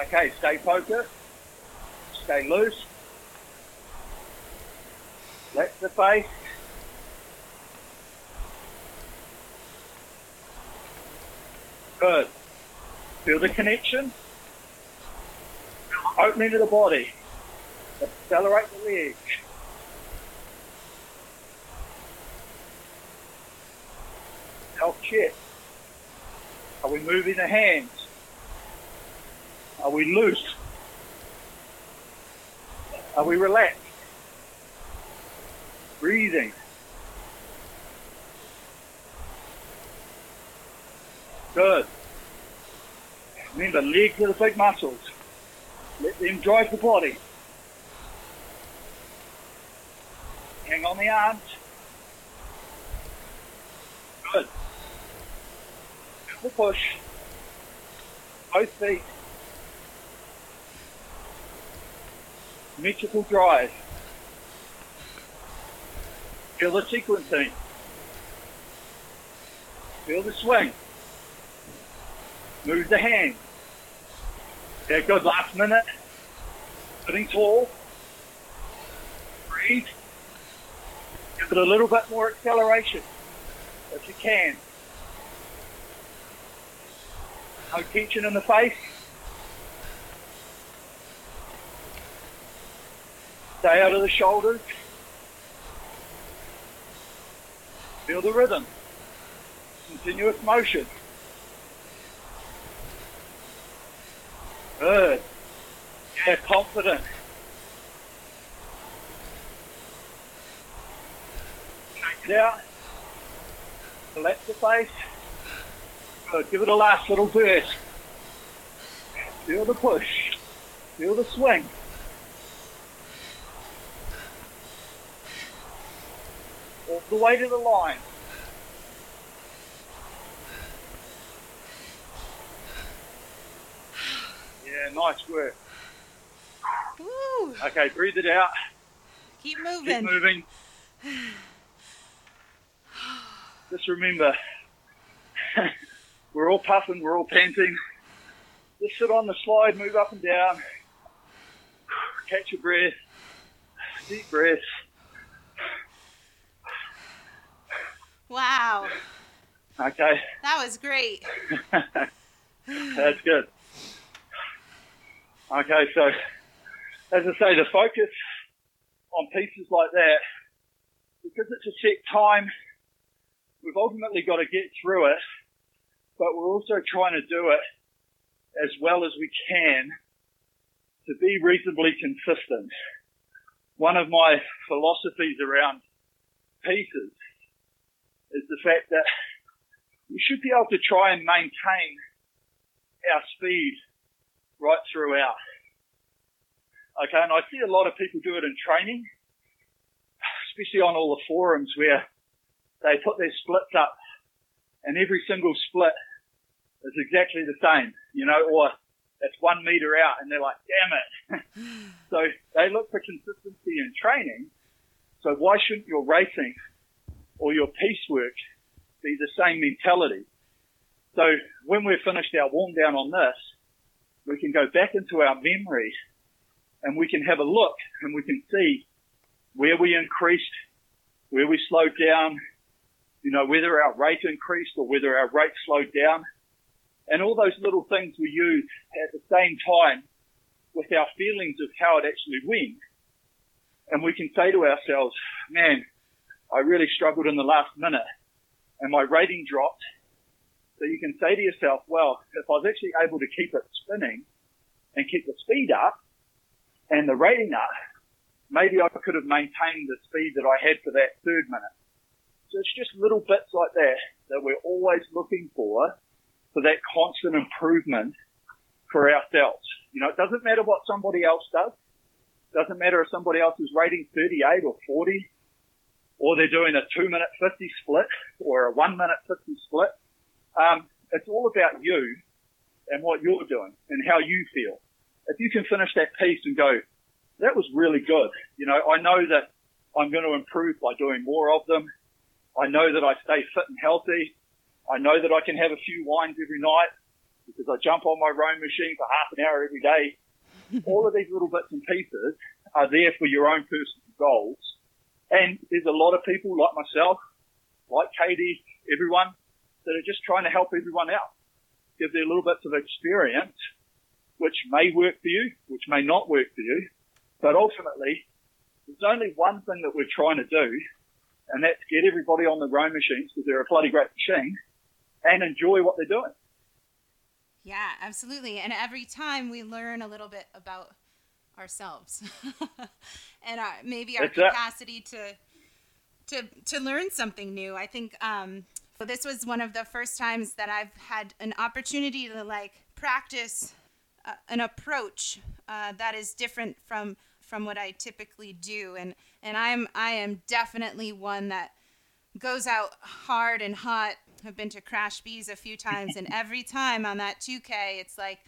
Okay, stay focused. Stay loose. Let the face. Good. Feel the connection. Opening of the body. Accelerate the legs. Help chest. Are we moving the hands? Are we loose? Are we relaxed? Breathing. Good. Remember, legs are the big muscles. Let them drive the body. Hang on the arms. Good. Push. Both feet. Symmetrical drive. Feel the sequencing. Feel the swing. Move the hand. Okay, good. Last minute. Sitting tall. Breathe. Give it a little bit more acceleration if you can. No tension in the face. Stay out of the shoulders. Feel the rhythm. Continuous motion. Good. Yeah, confident. Out. Collect the face. Good. Give it a last little burst. Feel the push. Feel the swing. All the way to the line. Yeah, nice work. Woo. Okay, breathe it out. Keep moving. Keep moving. Just remember, we're all puffing, we're all panting. Just sit on the slide, move up and down. Catch your breath. Deep breath. Wow. Okay, That was great. that's good. Okay, so as I say, the focus on pieces like that, because it's a set time, we've ultimately got to get through it, but we're also trying to do it as well as we can to be reasonably consistent. One of my philosophies around pieces is the fact that we should be able to try and maintain our speed right throughout. Okay, and I see a lot of people do it in training, especially on all the forums where they put their splits up and every single split is exactly the same, you know, or it's one meter out, and they're like, damn it. so they look for consistency in training. So why shouldn't your racing or your piecework be the same mentality? So when we've finished our warm down on this, we can go back into our memory and we can have a look and we can see where we increased, where we slowed down, you know, whether our rate increased or whether our rate slowed down. And all those little things we use at the same time with our feelings of how it actually went. And we can say to ourselves, man, I really struggled in the last minute and my rating dropped. So you can say to yourself, well, if I was actually able to keep it spinning and keep the speed up and the rating up, maybe I could have maintained the speed that I had for that third minute. So it's just little bits like that that we're always looking for, for that constant improvement for ourselves. You know, it doesn't matter what somebody else does. It doesn't matter if somebody else is rating 38 or 40, or they're doing a two minute 50 split or a one minute 50 split. Um, it's all about you and what you're doing and how you feel. If you can finish that piece and go, that was really good. You know, I know that I'm going to improve by doing more of them. I know that I stay fit and healthy. I know that I can have a few wines every night because I jump on my rowing machine for half an hour every day. All of these little bits and pieces are there for your own personal goals. And there's a lot of people like myself, like Katie, everyone that are just trying to help everyone out, give their little bits of experience, which may work for you, which may not work for you. But ultimately, there's only one thing that we're trying to do, and that's get everybody on the rowing machines because they're a bloody great machine and enjoy what they're doing. Yeah, absolutely. And every time we learn a little bit about ourselves and our, maybe our capacity to to to learn something new. I think um, this was one of the first times that I've had an opportunity to like practice uh, an approach uh, that is different from from what I typically do, and and I'm I am definitely one that goes out hard and hot. I've been to CRASH-Bs a few times, and every time on that 2K, it's like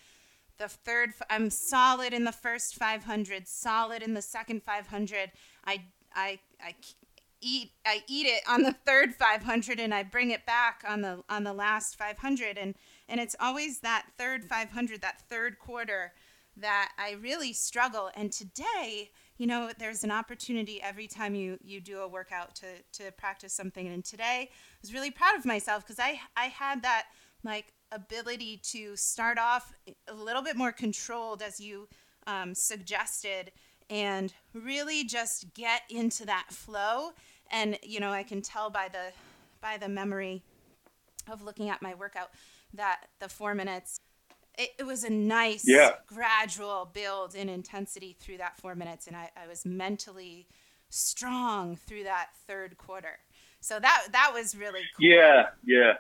the third. I'm solid in the first 500, solid in the second 500. I I I eat I eat it on the third 500 and I bring it back on the on the last 500 and and it's always that third 500 that third quarter that I really struggle. And today, you know, there's an opportunity every time you you do a workout to to practice something. And today, I was really proud of myself because I I had that like ability to start off a little bit more controlled as you um, suggested and really just get into that flow and you know i can tell by the by the memory of looking at my workout that the four minutes it, it was a nice yeah. gradual build in intensity through that four minutes and I, I was mentally strong through that third quarter so that that was really cool. yeah yeah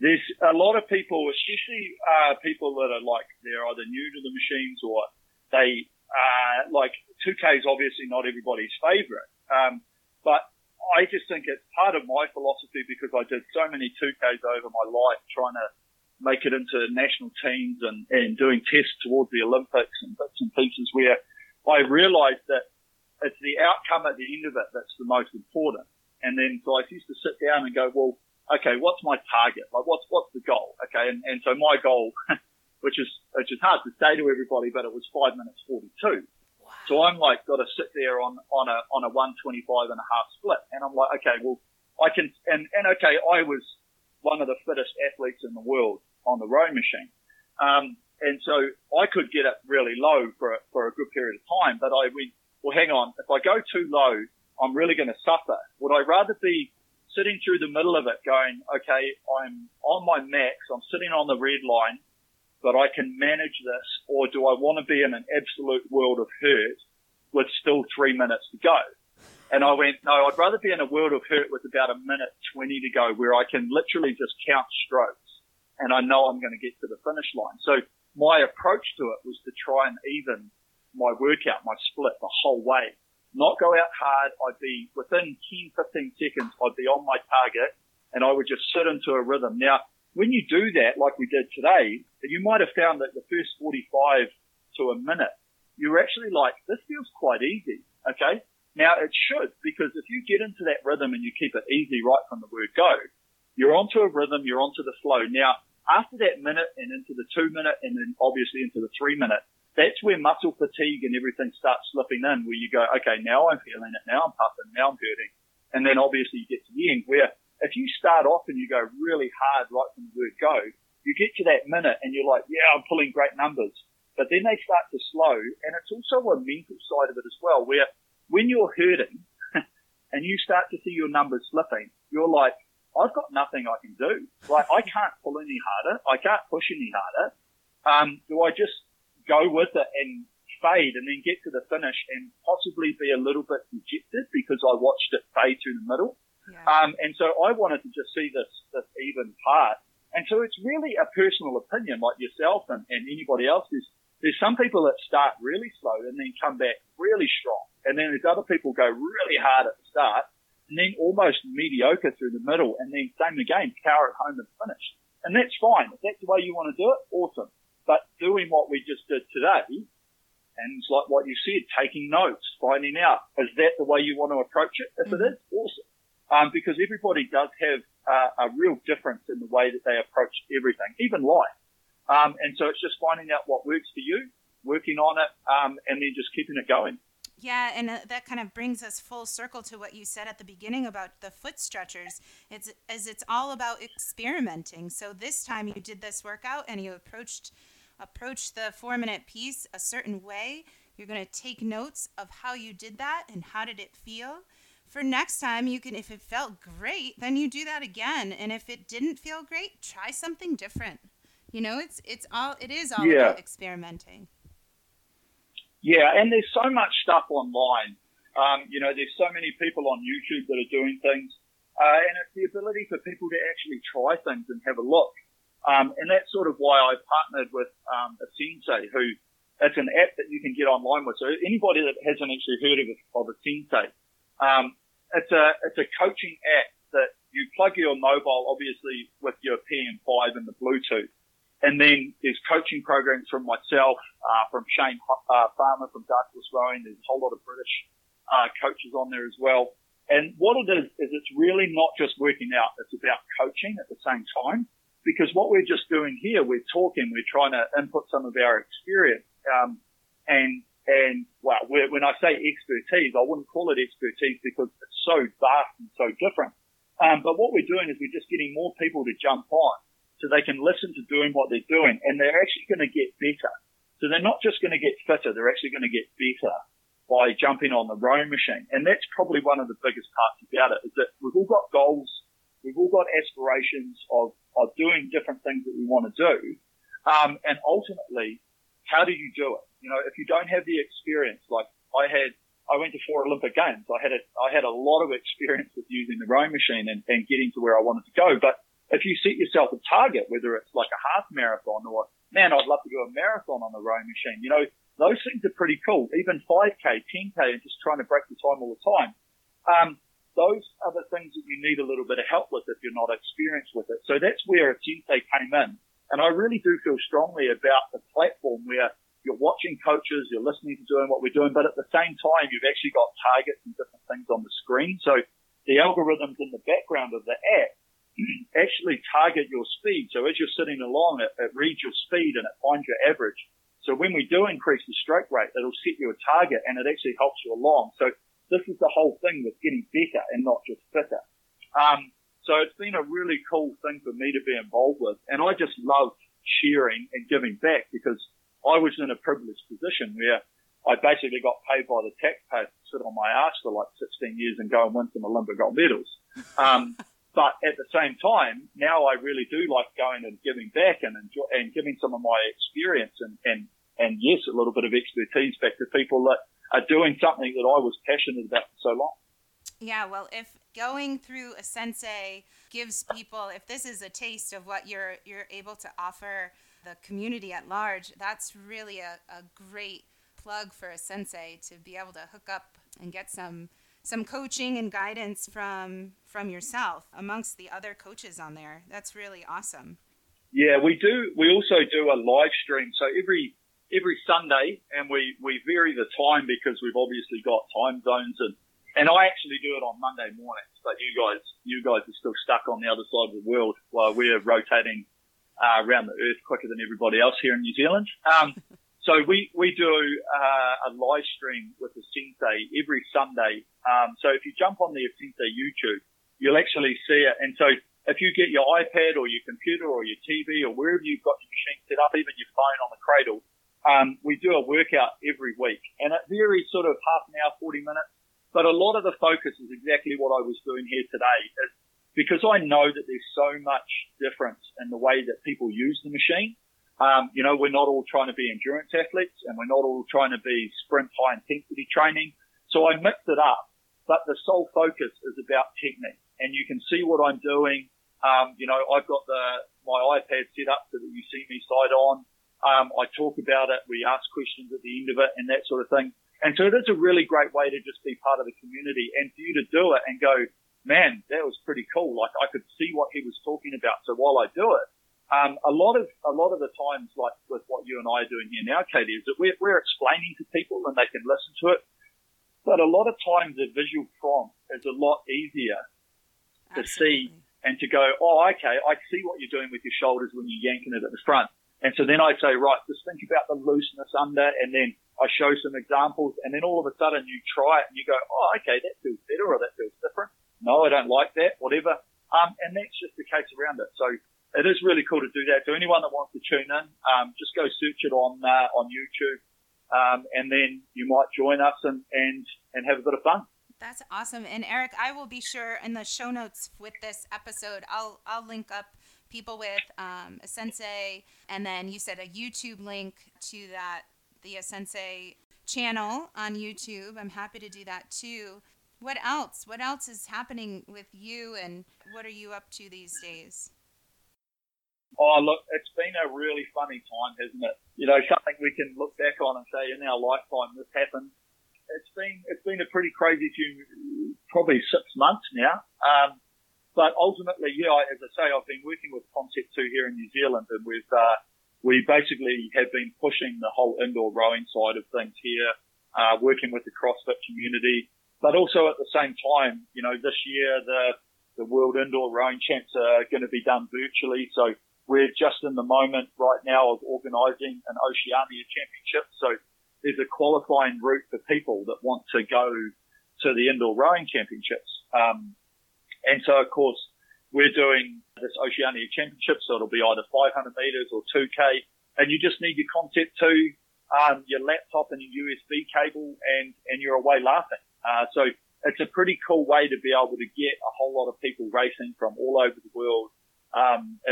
there's a lot of people especially uh, people that are like they're either new to the machines or they uh, like 2k is obviously not everybody's favorite um, but I just think it's part of my philosophy because I did so many 2Ks over my life trying to make it into national teams and, and doing tests towards the Olympics and bits and pieces where I realized that it's the outcome at the end of it that's the most important. And then so I used to sit down and go, well, okay, what's my target? Like what's what's the goal? Okay, and, and so my goal, which is which is hard to say to everybody, but it was five minutes forty two. Wow. So I'm like got to sit there on on a on a one twenty five and a half split, and I'm like, okay, well I can and and okay, I was one of the fittest athletes in the world on the rowing machine. Um, and so I could get it really low for a, for a good period of time, but I went, well, hang on, if I go too low, I'm really going to suffer. Would I rather be sitting through the middle of it going, okay, I'm on my max, I'm sitting on the red line, but I can manage this, or do I want to be in an absolute world of hurt with still three minutes to go? And I went, no, I'd rather be in a world of hurt with about a minute 20 to go where I can literally just count strokes and I know I'm going to get to the finish line. So my approach to it was to try and even my workout, my split the whole way. Not go out hard. I'd be within 10, 15 seconds, I'd be on my target and I would just sit into a rhythm. Now, when you do that, like we did today, you might have found that the first 45 to a minute, you're actually like, this feels quite easy. Okay. Now it should, because if you get into that rhythm and you keep it easy right from the word go, you're onto a rhythm, you're onto the flow. Now, after that minute and into the two minute and then obviously into the three minute, that's where muscle fatigue and everything starts slipping in where you go, okay, now I'm feeling it, now I'm puffing, now I'm hurting. And then obviously you get to the end where if you start off and you go really hard right from the word go, you get to that minute and you're like, yeah, I'm pulling great numbers. But then they start to slow. And it's also a mental side of it as well, where when you're hurting and you start to see your numbers slipping, you're like, I've got nothing I can do. Like, I can't pull any harder. I can't push any harder. Um, do I just go with it and fade and then get to the finish and possibly be a little bit dejected because I watched it fade through the middle? Yeah. Um, and so I wanted to just see this, this even part. And so it's really a personal opinion like yourself and, and anybody else. There's, there's some people that start really slow and then come back really strong. And then there's other people go really hard at the start and then almost mediocre through the middle and then same again, power at home and finish. And that's fine. If that's the way you want to do it, awesome. But doing what we just did today, and it's like what you said, taking notes, finding out, is that the way you want to approach it? If mm-hmm. it is, awesome um, because everybody does have uh, a real difference in the way that they approach everything, even life. Um, and so it's just finding out what works for you, working on it, um, and then just keeping it going. Yeah, and uh, that kind of brings us full circle to what you said at the beginning about the foot stretchers. It's as it's all about experimenting. So this time you did this workout and you approached approached the 4-minute piece a certain way. You're going to take notes of how you did that and how did it feel for next time you can if it felt great then you do that again and if it didn't feel great try something different you know it's it's all it is all yeah. about experimenting yeah and there's so much stuff online um, you know there's so many people on youtube that are doing things uh, and it's the ability for people to actually try things and have a look um, and that's sort of why I partnered with um, Asensei who it's an app that you can get online with. So anybody that hasn't actually heard of, of Asensei, um, it's a it's a coaching app that you plug your mobile, obviously, with your PM5 and the Bluetooth. And then there's coaching programs from myself, uh, from Shane uh, Farmer from Dark Horse Rowing. There's a whole lot of British uh, coaches on there as well. And what it is, is it's really not just working out. It's about coaching at the same time. Because what we're just doing here, we're talking, we're trying to input some of our experience. Um, and and well, when I say expertise, I wouldn't call it expertise because it's so vast and so different. Um, but what we're doing is we're just getting more people to jump on so they can listen to doing what they're doing and they're actually going to get better. So they're not just going to get fitter, they're actually going to get better by jumping on the rowing machine. And that's probably one of the biggest parts about it is that we've all got goals, we've all got aspirations of, of doing different things that we want to do. Um, and ultimately, how do you do it? You know, if you don't have the experience, like I had, I went to four Olympic Games. I had a, I had a lot of experience with using the rowing machine and, and getting to where I wanted to go. But if you set yourself a target, whether it's like a half marathon or, man, I'd love to do a marathon on the rowing machine, you know, those things are pretty cool. Even 5K, 10K, and just trying to break the time all the time. Um, those are the things that you need a little bit of help with if you're not experienced with it. So that's where Sensei came in. And I really do feel strongly about the platform where you're watching coaches, you're listening to doing what we're doing, but at the same time, you've actually got targets and different things on the screen. So the algorithms in the background of the app actually target your speed. So as you're sitting along, it, it reads your speed and it finds your average. So when we do increase the stroke rate, it'll set you a target and it actually helps you along. So this is the whole thing with getting better and not just fitter. Um, so it's been a really cool thing for me to be involved with. And I just love sharing and giving back because I was in a privileged position where I basically got paid by the taxpayer to sit on my ass for like 16 years and go and win some Olympic gold medals. Um, but at the same time, now I really do like going and giving back and enjoy, and giving some of my experience and, and, and yes, a little bit of expertise back to people that are doing something that I was passionate about for so long. Yeah, well, if going through Asensei gives people, if this is a taste of what you're you're able to offer the community at large, that's really a, a great plug for Asensei to be able to hook up and get some some coaching and guidance from from yourself amongst the other coaches on there. That's really awesome. Yeah, we do. We also do a live stream. So every every Sunday, and we we vary the time because we've obviously got time zones, and and I actually do it on Monday mornings. But you guys, you guys are still stuck on the other side of the world while we're rotating uh, around the earth quicker than everybody else here in New Zealand. Um, so we we do uh, a live stream with the Sensei every Sunday. Um, so if you jump on the Sensei YouTube, you'll actually see it. And so if you get your iPad or your computer or your TV or wherever you've got your machine set up, even your phone on the cradle, um, we do a workout every week, and it varies sort of half an hour, 40 minutes. But a lot of the focus is exactly what I was doing here today, is because I know that there's so much difference in the way that people use the machine. Um, you know, we're not all trying to be endurance athletes, and we're not all trying to be sprint high intensity training. So I mixed it up, but the sole focus is about technique, and you can see what I'm doing. Um, you know, I've got the my iPad set up so that you see me side on. Um, I talk about it. We ask questions at the end of it and that sort of thing. And so it is a really great way to just be part of the community and for you to do it and go, man, that was pretty cool. Like I could see what he was talking about. So while I do it, um, a lot of a lot of the times, like with what you and I are doing here now, Katie, is that we're, we're explaining to people and they can listen to it. But a lot of times, a visual prompt is a lot easier to see and to go, oh, okay, I see what you're doing with your shoulders when you're yanking it at the front. And so then I say, right, just think about the looseness under, and then I show some examples, and then all of a sudden you try it and you go, oh, okay, that feels better or that feels different. No, I don't like that, whatever. Um, and that's just the case around it. So it is really cool to do that. So anyone that wants to tune in, um, just go search it on uh, on YouTube, um, and then you might join us and, and and have a bit of fun. That's awesome. And Eric, I will be sure in the show notes with this episode, I'll I'll link up people with um, Asensei, and then you said a YouTube link to that the sensei channel on YouTube. I'm happy to do that too. What else? What else is happening with you, and what are you up to these days? Oh, look, it's been a really funny time, hasn't it? You know, something we can look back on and say, in our lifetime, this happened. It's been it's been a pretty crazy few, probably six months now. Um, but ultimately, yeah, as I say, I've been working with Concept 2 here in New Zealand and we've, uh, we basically have been pushing the whole indoor rowing side of things here, uh, working with the CrossFit community, but also at the same time, you know, this year the, the World Indoor Rowing Champs are going to be done virtually. So we're just in the moment right now of organising an Oceania Championship. So there's a qualifying route for people that want to go to the Indoor Rowing Championships. Um, and so, of course, we're doing this Oceania Championship, so it'll be either 500 meters or 2K, and you just need your Concept 2, um, your laptop and your USB cable, and, and you're away laughing. Uh, so it's a pretty cool way to be able to get a whole lot of people racing from all over the world, um,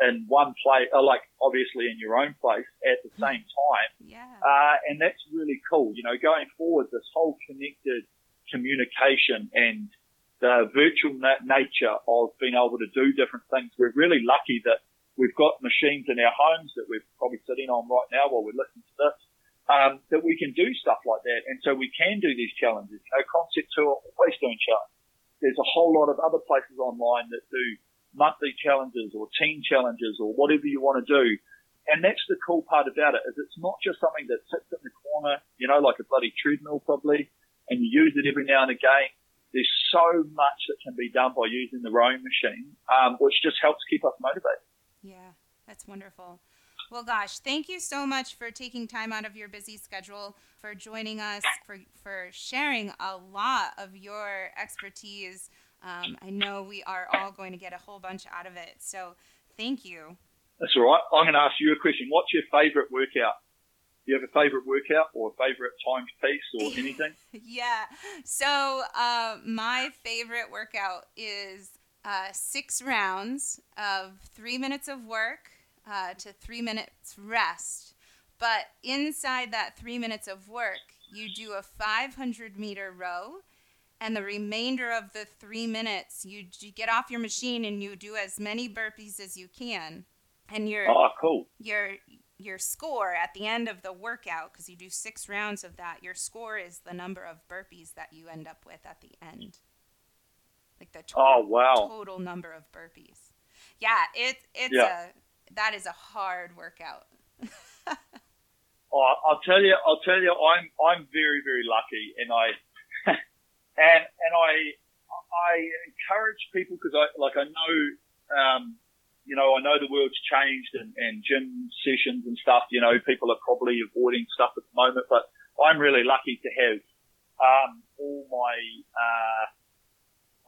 in one place, uh, like obviously in your own place at the same time. Yeah. Uh, and that's really cool. You know, going forward, this whole connected communication and the virtual na- nature of being able to do different things. We're really lucky that we've got machines in our homes that we're probably sitting on right now while we're listening to this, um, that we can do stuff like that. And so we can do these challenges. You know, Concept 2 are always doing challenges. There's a whole lot of other places online that do monthly challenges or team challenges or whatever you want to do. And that's the cool part about it is it's not just something that sits in the corner, you know, like a bloody treadmill probably, and you use it every now and again there's so much that can be done by using the rowing machine, um, which just helps keep us motivated. Yeah, that's wonderful. Well, gosh, thank you so much for taking time out of your busy schedule, for joining us, for, for sharing a lot of your expertise. Um, I know we are all going to get a whole bunch out of it. So thank you. That's all right. I'm going to ask you a question. What's your favorite workout? Do you have a favorite workout or a favorite times piece or anything? yeah. So uh, my favorite workout is uh, six rounds of three minutes of work uh, to three minutes rest. But inside that three minutes of work, you do a 500 meter row. And the remainder of the three minutes, you, you get off your machine and you do as many burpees as you can. And you're oh ah, cool. You're your score at the end of the workout because you do six rounds of that. Your score is the number of burpees that you end up with at the end, like the ah, total, Oh, wow. total number of burpees. Yeah, it's it's Yeah. a that is a hard workout. Oh, I'll tell you, I'll tell you, I'm I'm very very lucky, and I and and I I encourage people because I like I know um, you know I know the world's changed and, and gym sessions and stuff. You know, people are probably avoiding stuff at the moment, but I'm really lucky to have um, all my uh,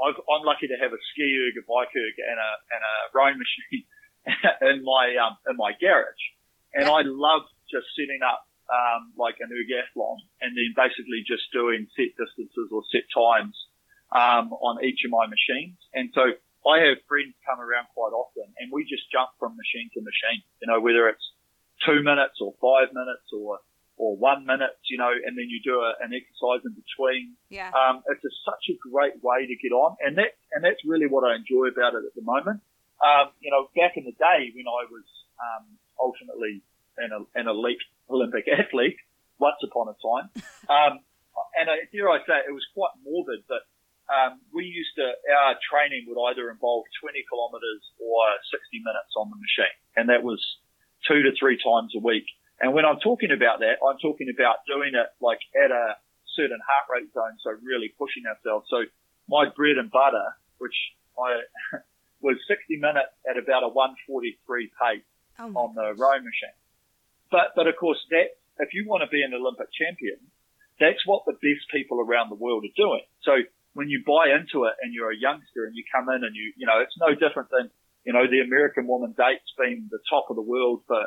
I've, I'm lucky to have a ski erg, a bike erg, and a and a rowing machine in my um, in my garage, and I love just setting up um, like an ergathlon and then basically just doing set distances or set times um, on each of my machines. And so I have friends come around quite often, and we just jump from machine to machine. You know, whether it's two minutes or five minutes or or one minute, you know, and then you do a, an exercise in between. Yeah. Um, it's a, such a great way to get on, and that and that's really what I enjoy about it at the moment. Um, you know, back in the day when I was um, ultimately an, an elite Olympic athlete, once upon a time, um, and I, dare I say it was quite morbid, but um, we used to our training would either involve 20 kilometres or 60 minutes on the machine, and that was two to three times a week. And when I'm talking about that, I'm talking about doing it like at a certain heart rate zone, so really pushing ourselves. So my bread and butter, which I was 60 minutes at about a 143 pace Oh on the row machine. But but of course that if you want to be an Olympic champion, that's what the best people around the world are doing. So when you buy into it and you're a youngster and you come in and you you know it's no different than you know the American women's eight's been the top of the world for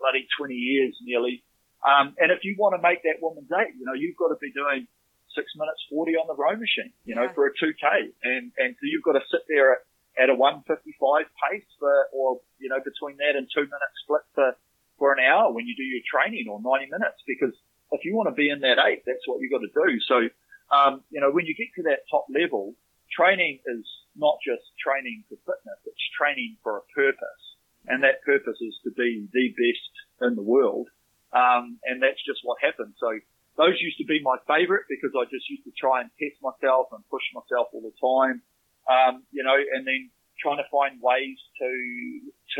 bloody 20 years nearly. Um, and if you want to make that women's eight, you know you've got to be doing six minutes 40 on the row machine, you know, Yeah. for a 2K. And, and so you've got to sit there at, at a 155 pace for, or, you know, between that and two minute split for, for an hour when you do your training or 90 minutes because if you want to be in that eight, that's what you've got to do. So, um, you know, when you get to that top level, training is not just training for fitness, it's training for a purpose. And that purpose is to be the best in the world. Um, and that's just what happened. So those used to be my favorite because I just used to try and test myself and push myself all the time. Um, you know, and then trying to find ways to,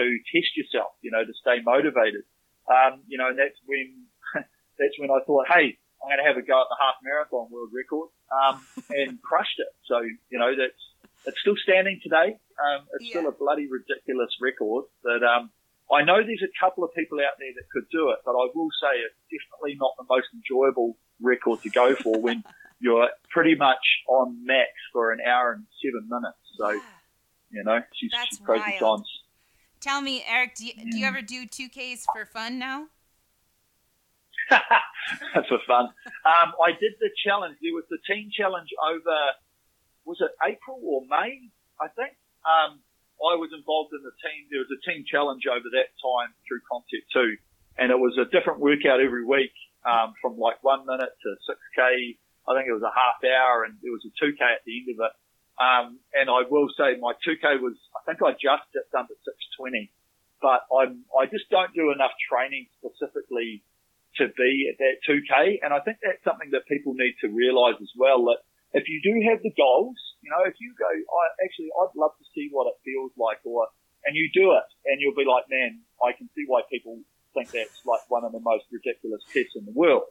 to test yourself, you know, to stay motivated. Um, you know, and that's when, that's when I thought, hey, I'm going to have a go at the half marathon world record, um, and crushed it. So, you know, that's, it's still standing today. Um, it's still a bloody ridiculous record that, um, I know there's a couple of people out there that could do it, but I will say it's definitely not the most enjoyable record to go for when you're pretty much on max for an hour and seven minutes. So, Yeah. You know, she's, That's she's crazy wild. times. Tell me, Eric, do you, do you Mm. ever do 2Ks for fun now? That's for fun. Um, I did the challenge. There was the team challenge over, was it April or May? I think. Um, I was involved in the team. There was a team challenge over that time through Concept 2. And it was a different workout every week, um, from like one minute to 6K. I think it was a half hour and there was a 2K at the end of it. Um, and I will say my 2K was, I think I just dipped under 620, but I'm, I just don't do enough training specifically to be at that 2K. And I think that's something that people need to realize as well that if you do have the goals, you know, if you go, I actually, I'd love to see what it feels like or, and you do it and you'll be like, man, I can see why people think that's like one of the most ridiculous tests in the world.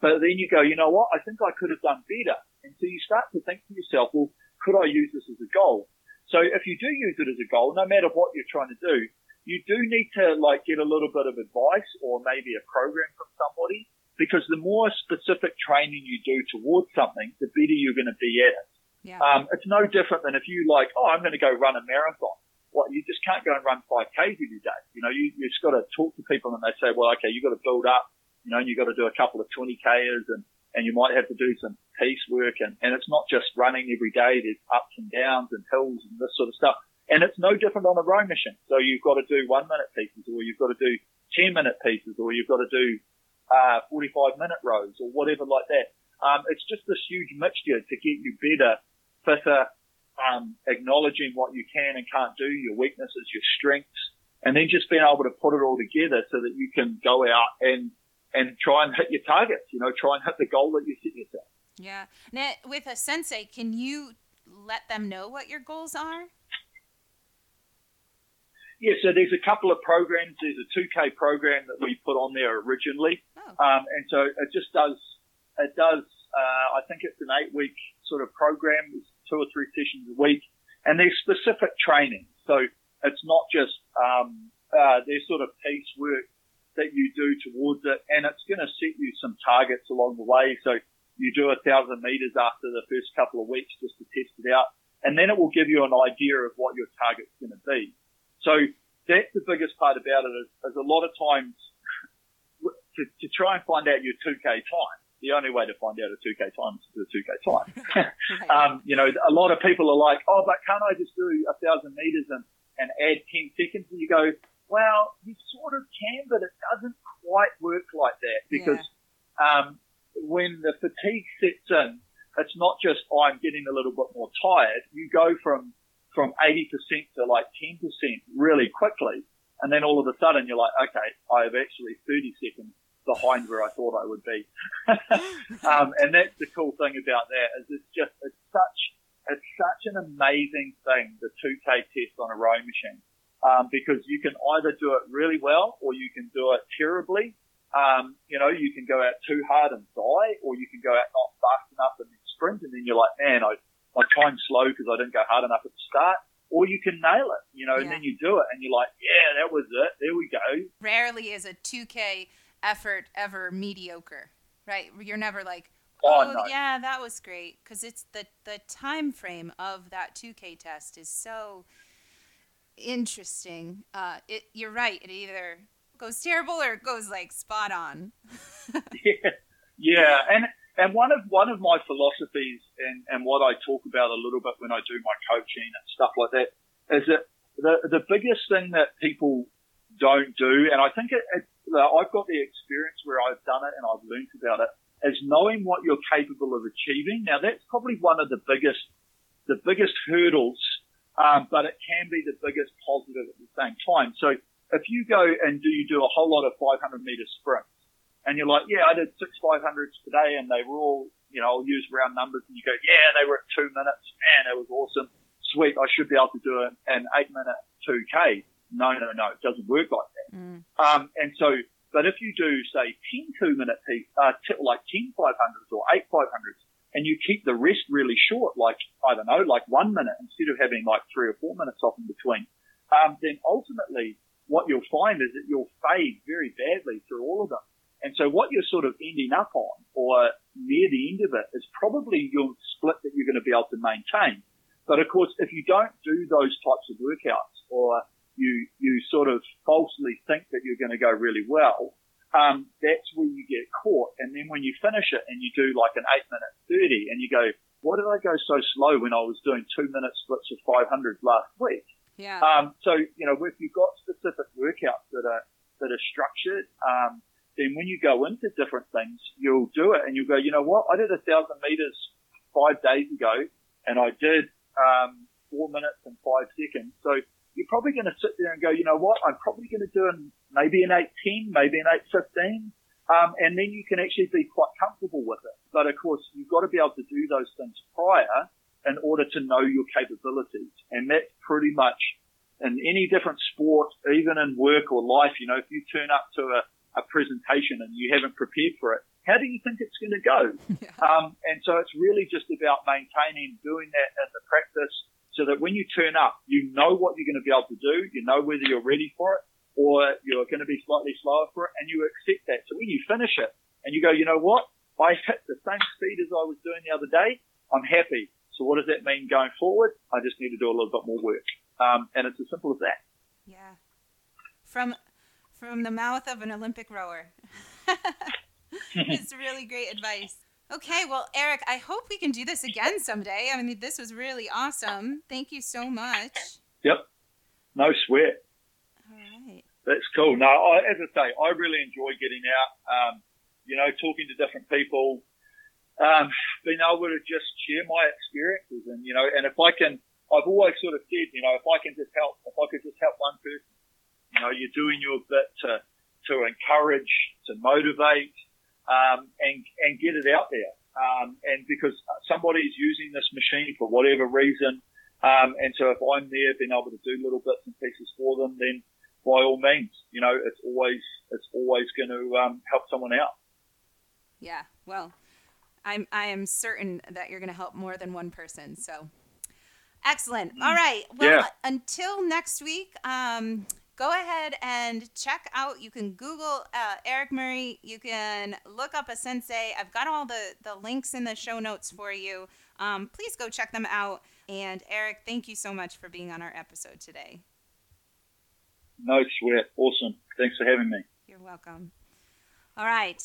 But then you go, you know what? I think I could have done better. And so you start to think to yourself, well, could I use this as a goal? So if you do use it as a goal, no matter what you're trying to do, you do need to like get a little bit of advice or maybe a program from somebody because the more specific training you do towards something, the better you're going to be at it. Yeah. Um, it's no different than if you like, oh, I'm going to go run a marathon. What you just can't go and run 5Ks every day. You know, you, you've just got to talk to people and they say, well, okay, you've got to build up, you know, and you've got to do a couple of 20Kers and, and you might have to do some piece work and, and it's not just running every day. There's ups and downs and hills and this sort of stuff. And it's no different on a row machine. So you've got to do one minute pieces or you've got to do 10 minute pieces or you've got to do, uh, 45 minute rows or whatever like that. Um, it's just this huge mixture to get you better, fitter, um, acknowledging what you can and can't do, your weaknesses, your strengths, and then just being able to put it all together so that you can go out and and try and hit your targets. You know, try and hit the goal that you set yourself. Yeah. Now, with Asensei, can you let them know what your goals are? Yeah, so there's a couple of programs. There's a 2K program that we put on there originally, Oh. um, and so it just does. It does. Uh, I think it's an eight-week sort of program. It's two or three sessions a week, and there's specific training. So it's not just um, uh, there's sort of piecework that you do towards it, and it's going to set you some targets along the way. So you do a thousand meters after the first couple of weeks just to test it out, and then it will give you an idea of what your target's going to be. So that's the biggest part about it is, is a lot of times to, to try and find out your 2K time. The only way to find out a 2K time is to do a 2K time. Um, you know, a lot of people are like, oh, but can't I just do a thousand meters and, and add 10 seconds? And you go, well, you sort of can, but it doesn't quite work like that because um, when the fatigue sets in, it's not just oh, I'm getting a little bit more tired. You go from from 80% to like 10% really quickly, and then all of a sudden you're like, okay, I have actually 30 seconds behind where I thought I would be. um, and that's the cool thing about that is it's just it's such it's such an amazing thing the 2K test on a rowing machine um, because you can either do it really well or you can do it terribly. Um, you know, you can go out too hard and die, or you can go out not fast enough and then sprint, and then you're like, man, I, my time's slow because I didn't go hard enough at the start. Or you can nail it, you know, and then you do it, and you're like, yeah, that was it. There we go. Rarely is a 2K effort ever mediocre, right? You're never like, Oh, oh, no. yeah, that was great, because it's the the time frame of that 2K test is so interesting. Uh, it you're right. It either goes terrible or it goes like spot on. yeah, yeah, and and one of one of my philosophies and and what I talk about a little bit when I do my coaching and stuff like that is that the the biggest thing that people don't do, and I think it, it I've got the experience where I've done it and I've learned about it, is knowing what you're capable of achieving. Now that's probably one of the biggest the biggest hurdles, um, but it can be the biggest positive at the same time. So if you go and do you do a whole lot of 500 meter sprints, and you're like, yeah, I did six 500s today, and they were all, you know, I'll use round numbers, and you go, yeah, they were at two minutes, man, that was awesome, sweet, I should be able to do an, an eight minute 2K. No, no, no, it doesn't work like that. Mm. Um, and so, but if you do say 10 two minute, uh, t- like 10 500s or eight 500s, and you keep the rest really short, like, I don't know, like one minute instead of having like three or four minutes off in between, um, then ultimately what you'll find is that you'll fade very badly through all of them. And so what you're sort of ending up on or near the end of it is probably your split that you're going to be able to maintain. But of course, if you don't do those types of workouts or you, you sort of falsely think that you're going to go really well, um, that's where you get caught. And then when you finish it and you do like an eight minute 30 and you go, why did I go so slow when I was doing two minute splits of 500 last week? Yeah. Um, so, you know, if you've got specific workouts that are, that are structured, um, then when you go into different things, you'll do it and you'll go, you know what? I did a thousand meters five days ago and I did, um, four minutes and five seconds. So you're probably going to sit there and go, you know what? I'm probably going to do an, maybe an 810, maybe an 815. Um, and then you can actually be quite comfortable with it. But of course, you've got to be able to do those things prior in order to know your capabilities. And that's pretty much in any different sport, even in work or life, you know, if you turn up to a, a presentation and you haven't prepared for it, how do you think it's going to go? Um, and so it's really just about maintaining, doing that in the practice so that when you turn up, you know what you're going to be able to do, you know whether you're ready for it or you're going to be slightly slower for it and you accept that. So when you finish it and you go, you know what? I hit the same speed as I was doing the other day. I'm happy. So what does that mean going forward? I just need to do a little bit more work. Um, and it's as simple as that. Yeah. From from the mouth of an Olympic rower. it's really great advice. Okay, well, Eric, I hope we can do this again someday. I mean, this was really awesome. Thank you so much. Yep. No sweat. That's cool. No, I, as I say, I really enjoy getting out, um, you know, talking to different people, um, being able to just share my experiences and, you know, and if I can, I've always sort of said, you know, if I can just help, if I could just help one person, You know, you're doing your bit to to encourage, to motivate, um, and and get it out there. Um, and because somebody is using this machine for whatever reason, um, and so if I'm there, being able to do little bits and pieces for them, then by all means, you know, it's always it's always going to um, help someone out. Yeah, well, I'm I am certain that you're going to help more than one person. So excellent. All right. Well, Yeah. until next week, um, go ahead and check out. You can Google uh, Eric Murray. You can look up Asensei. I've got all the the links in the show notes for you. Um, please go check them out. And Eric, thank you so much for being on our episode today. No sweat. Awesome. Thanks for having me. You're welcome. All right.